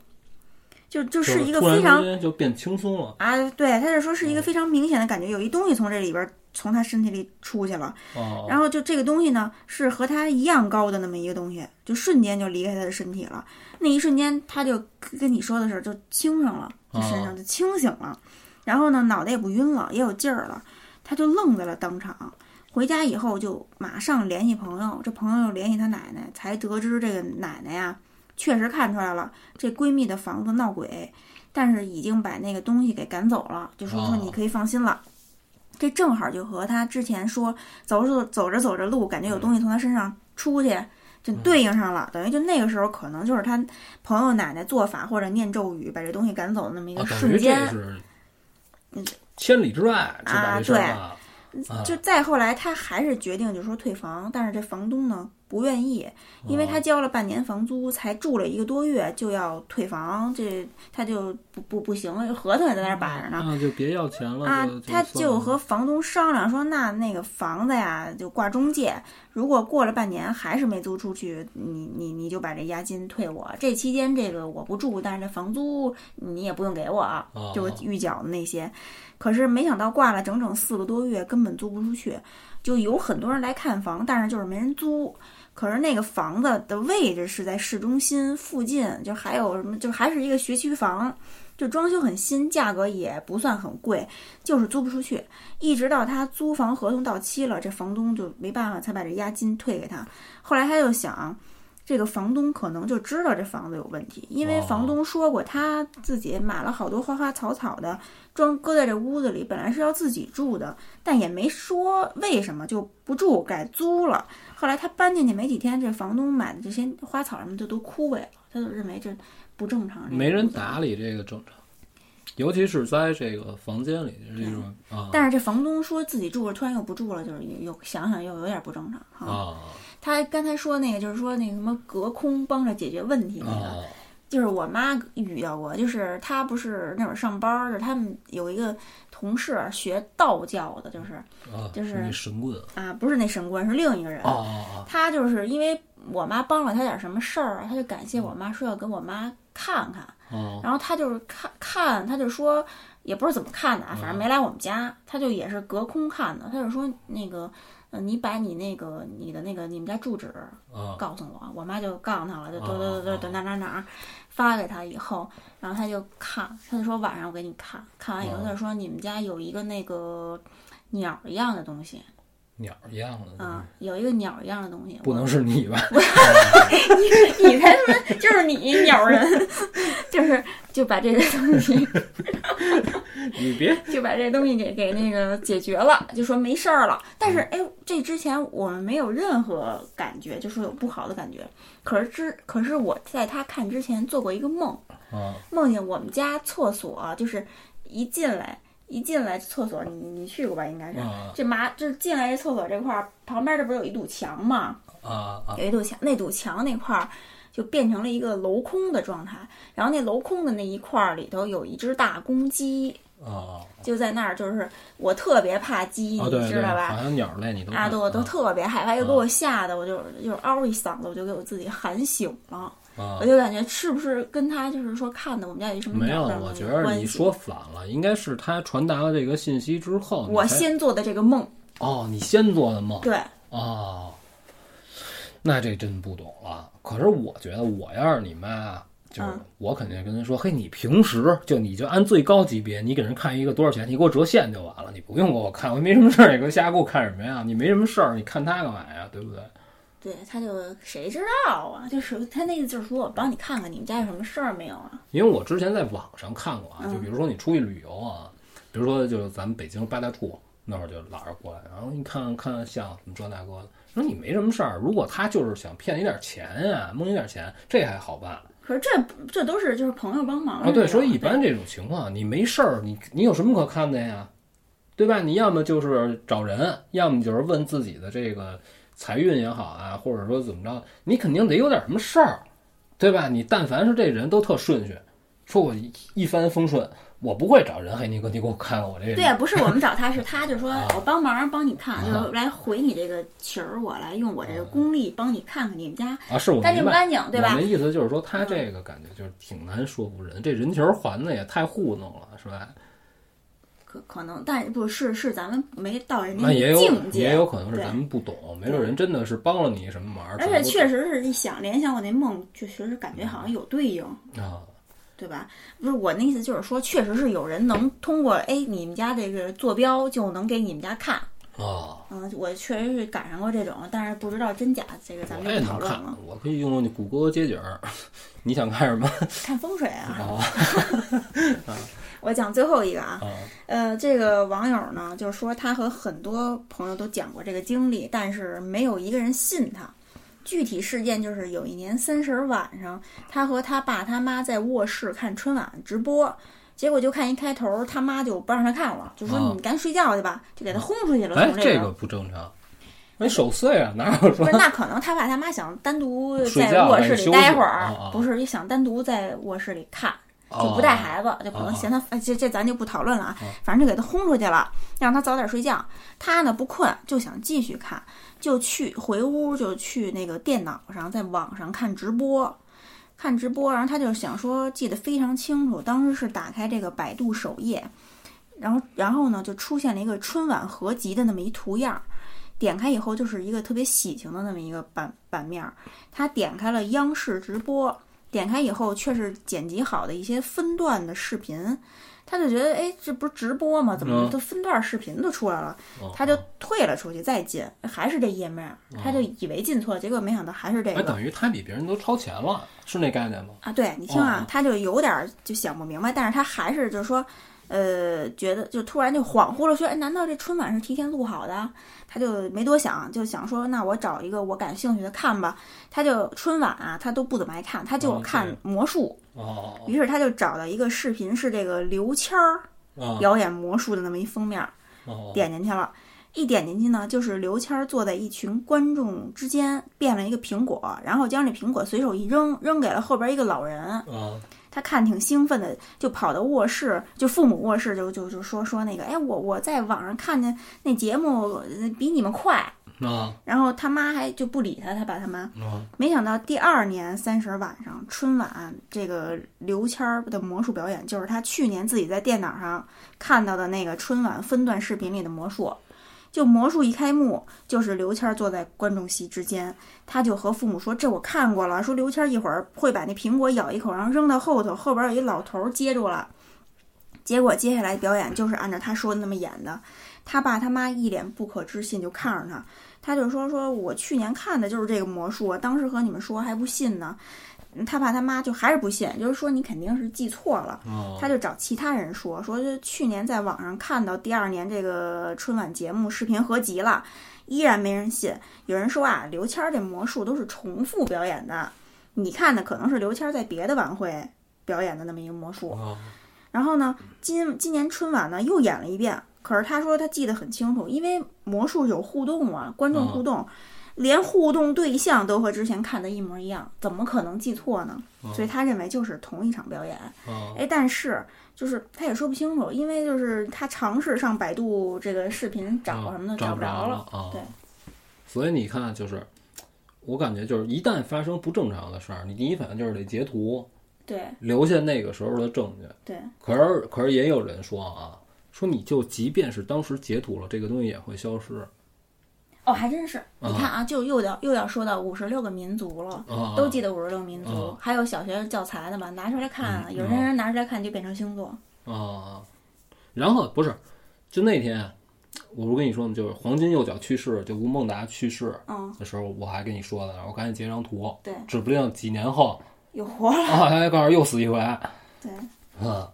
就就就是一个非常就变轻松了。啊，对，他就说是一个非常明显的感觉，有一东西从这里边从他身体里出去了。哦，然后就这个东西呢，是和他一样高的那么一个东西，就瞬间就离开他的身体了。那一瞬间，他就跟你说的时候，就清上了，就身上就清醒了，然后呢，脑袋也不晕了，也有劲儿了，他就愣在了当场。回家以后就马上联系朋友，这朋友又联系他奶奶，才得知这个奶奶呀，确实看出来了，这闺蜜的房子闹鬼，但是已经把那个东西给赶走了，就说说哦你可以放心了。这正好就和她之前说走着走着走着路，感觉有东西从她身上出去，就对应上了。等于就那个时候，可能就是他朋友奶奶做法或者念咒语把这东西赶走的那么一个瞬间。千里之外是把这事儿啊办了。啊就再后来，他还是决定就是说退房，但是这房东呢不愿意，因为他交了半年房租，才住了一个多月就要退房，这他就不不不行了，合同也在那儿摆着呢。那就别要钱了啊，他就和房东商量说，那那个房子呀，就挂中介，如果过了半年还是没租出去，你你你就把这押金退我。这期间这个我不住，但是这房租你也不用给我就预缴的那些。可是没想到挂了整整四个多月，根本租不出去，就有很多人来看房，但是就是没人租。可是那个房子的位置是在市中心附近，就还有什么，就还是一个学区房，就装修很新，价格也不算很贵，就是租不出去。一直到他租房合同到期了，这房东就没办法，才把这押金退给他。后来他又想，这个房东可能就知道这房子有问题，因为哦房东说过他自己买了好多花花草草的，装搁在这屋子里，本来是要自己住的，但也没说为什么就不住，改租了。后来他搬进去没几天，这房东买的这些花草什么的都枯萎了，他就认为这不正常。没人打理这个正常，尤其是在这个房间里这种啊但是这房东说自己住了，突然又不住了，就是又又想想又有点不正常哈。啊他刚才说那个，就是说那个什么隔空帮着解决问题那个，啊就是我妈遇到过，就是她不是那会儿上班儿，就是他们有一个同事学道教的，就是啊，就是那神棍啊，不是那神棍，是另一个人。他就是因为我妈帮了他点什么事儿啊，他就感谢我妈，说要给我妈看看。啊然后他就是看看，他就说也不是怎么看的啊，反正没来我们家，他就也是隔空看的。他就说那个，呃，你把你那个你的那个你们家住址啊告诉我，我妈就告诉他了，就哦嘚嘚嘚嘚嘚哪哪哪儿发给他以后，然后他就看，他就说晚上我给你看，看完以后哦他就说你们家有一个那个鸟一样的东西鸟一样的啊，有一个鸟一样的东西，不能是你吧？你你才他妈就是你鸟人，就是就把这个东西 你别就把这东西给给那个解决了，就说没事儿了。但是哎，这之前我们没有任何感觉，就说有不好的感觉。可是之可是我在他看之前做过一个梦，啊梦见我们家厕所就是一进来一进来厕所，你你去过吧？应该是。啊这麻就是进来这厕所这块儿旁边这不是有一堵墙吗？啊啊有一堵墙，那堵墙那块儿就变成了一个镂空的状态，然后那镂空的那一块儿里头有一只大公鸡，啊就在那儿，就是我特别怕鸡，你知道吧？好像鸟类你都啊，对，我都啊特别害怕，又给我吓得，我就就是嗷一嗓子，我就给我自己喊醒了。啊我就感觉是不是跟他就是说看的我们家有什么没有，我觉得你说反了，应该是他传达了这个信息之后，我先做的这个梦，哦，你先做的梦对，哦，那这真不懂了。可是我觉得，我要是你妈，就是嗯我肯定跟他说，嘿，你平时就你就按最高级别，你给人看一个多少钱，你给我折现就完了，你不用给我看，我没什么事儿，你给我瞎给我看什么呀？你没什么事儿，你看他干嘛呀？对不对？对，他就谁知道啊？就是他那个就是说我帮你看看你们家有什么事儿没有啊？因为我之前在网上看过啊，嗯就比如说你出去旅游啊，比如说就是咱们北京八大处那会儿就老是过来，然后你看看像什么这那个的，说你没什么事儿，如果他就是想骗你点钱呀、蒙你点钱，这还好办可是这这都是就是朋友帮忙啊。对，所以一般这种情况，你没事儿，你你有什么可看的呀？对吧？你要么就是找人，要么就是问自己的这个财运也好啊，或者说怎么着，你肯定得有点什么事儿，对吧？你但凡是这人都特顺序，说我一一帆风顺，我不会找人，嘿，你给你给我看看我这个。对啊，不是我们找他，是他就说啊我帮忙帮你看，就来回你这个情儿，我来用我这个功力帮你看看你们家啊，是我干净。不干净，对吧我的？意思就是说，他这个感觉就是挺难说服人，这人情还的也太糊弄了，是吧？可可能，但不是是咱们没到人家那也有境界，也有可能是咱们不懂，没准人真的是帮了你什么忙，而且确实实是一想联想我那梦，确实是感觉好像有对应，啊，对吧？不是我那意思就是说，确实是有人能通过哎你们家这个坐标就能给你们家看，啊，嗯，我确实是赶上过这种，但是不知道真假，这个咱我们就不也能看讨论了。，我可以用谷歌街景儿。你想看什么？看风水啊，啊 我讲最后一个啊，啊呃，这个网友呢，就是说他和很多朋友都讲过这个经历，但是没有一个人信他。具体事件就是有一年三十儿晚上，他和他爸他妈在卧室看春晚直播，结果就看一开头，他妈就不让他看了，就说啊你赶紧睡觉去吧，就给他轰出去了。哎这个不正常。没守岁啊，哪有说不是，那可能他爸他妈想单独在卧室里待会儿，不是也想单独在卧室里看，就哦不带孩子，就可能嫌他，哎这这咱就不讨论了啊，反正就给他轰出去了，让他早点睡觉。他呢不困，就想继续看，就去回屋就去那个电脑上，在网上看直播。看直播，然后他就想说，记得非常清楚，当时是打开这个百度首页，然后然后呢就出现了一个春晚合集的那么一图样儿，点开以后就是一个特别喜庆的那么一个版版面儿。他点开了央视直播，点开以后却是剪辑好的一些分段的视频，他就觉得哎，这不是直播吗？怎么嗯都分段视频都出来了？哦他就退了出去，再进还是这页面，他就以为进错了，结果没想到还是这哎，个。等于他比别人都超前了，是那概念吗？啊，对你听啊哦，他就有点儿就想不明白，但是他还是就是说，呃，觉得就突然就恍惚了，说，哎，难道这春晚是提前录好的？他就没多想，就想说，那我找一个我感兴趣的看吧。他就春晚啊，他都不怎么爱看，他就哦看魔术。哦于是他就找到一个视频，是这个刘谦儿哦表演魔术的那么一封面点进去了。一点进去呢，就是刘谦儿坐在一群观众之间，变了一个苹果，然后将这苹果随手一扔，扔给了后边一个老人。啊他看挺兴奋的，就跑到卧室，就父母卧室就就就说说那个，哎，我我在网上看见那节目呃比你们快，啊然后他妈还就不理他，他爸他妈。啊没想到第二年三十晚上春晚，这个刘谦儿的魔术表演就是他去年自己在电脑上看到的那个春晚分段视频里的魔术。就魔术一开幕，就是刘谦坐在观众席之间，他就和父母说：“这我看过了。”说刘谦一会儿会把那苹果咬一口，然后扔到后头，后边有一老头接住了。结果接下来表演就是按照他说的那么演的。他爸他妈一脸不可置信，就看着他，他就说：“说我去年看的就是这个魔术，当时和你们说还不信呢。”嗯他爸他妈就还是不信，就是说你肯定是记错了。哦，他就找其他人说，说就去年在网上看到第二年这个春晚节目视频合集了，依然没人信。有人说啊，刘谦儿这魔术都是重复表演的，你看的可能是刘谦儿在别的晚会表演的那么一个魔术。哦然后呢，今今年春晚呢又演了一遍，可是他说他记得很清楚，因为魔术有互动啊，观众互动，连互动对象都和之前看的一模一样，怎么可能记错呢？所以他认为就是同一场表演。哦哎，但是就是他也说不清楚，因为就是他尝试上百度这个视频找什么的，找不着了啊。对，所以你看，就是我感觉就是一旦发生不正常的事儿，你第一反应就是得截图，对留下那个时候的证据。对，可是可是也有人说啊，说你就即便是当时截图了，这个东西也会消失哦，还真是。你看啊，就又要又要说到五十六个民族了。啊。都记得五十六民族，啊还有小学教材的嘛，拿出来看有些人拿出来看就变成星座。啊，然后不是，就那天，我不是跟你说吗？就是黄金右脚去世，就吴孟达去世嗯，的时候，我还跟你说的，我赶紧截张图，对，指不定几年后 又活了。啊，他告诉又死一回对，嗯，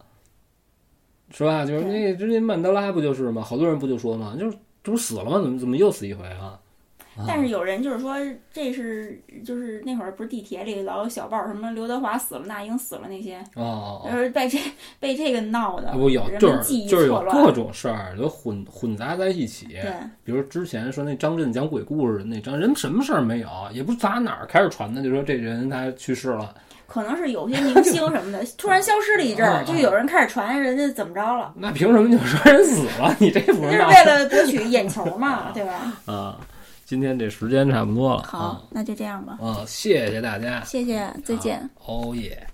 是吧？就是那之前曼德拉不就是吗？好多人不就说吗？就是这不死了吗？怎么怎么又死一回啊？但是有人就是说，这是就是那会儿不是地铁里老有小报什么刘德华死了，那英死了那些，哦，就是被这被这个闹的，不有就是就是有。各种事儿都混混杂在一起。对，比如之前说那张震讲鬼故事的那张人什么事儿没有，也不知道打哪儿开始传的，就说这人他去世了。可能是有些明星 什么的突然消失了一阵儿，啊就有人开始传人家怎么着了，那凭什么就说人死了？你这不那是为了博取眼球嘛，对吧？啊？今天这时间差不多了好啊，那就这样吧，啊，谢谢大家，谢谢，再见。哦耶。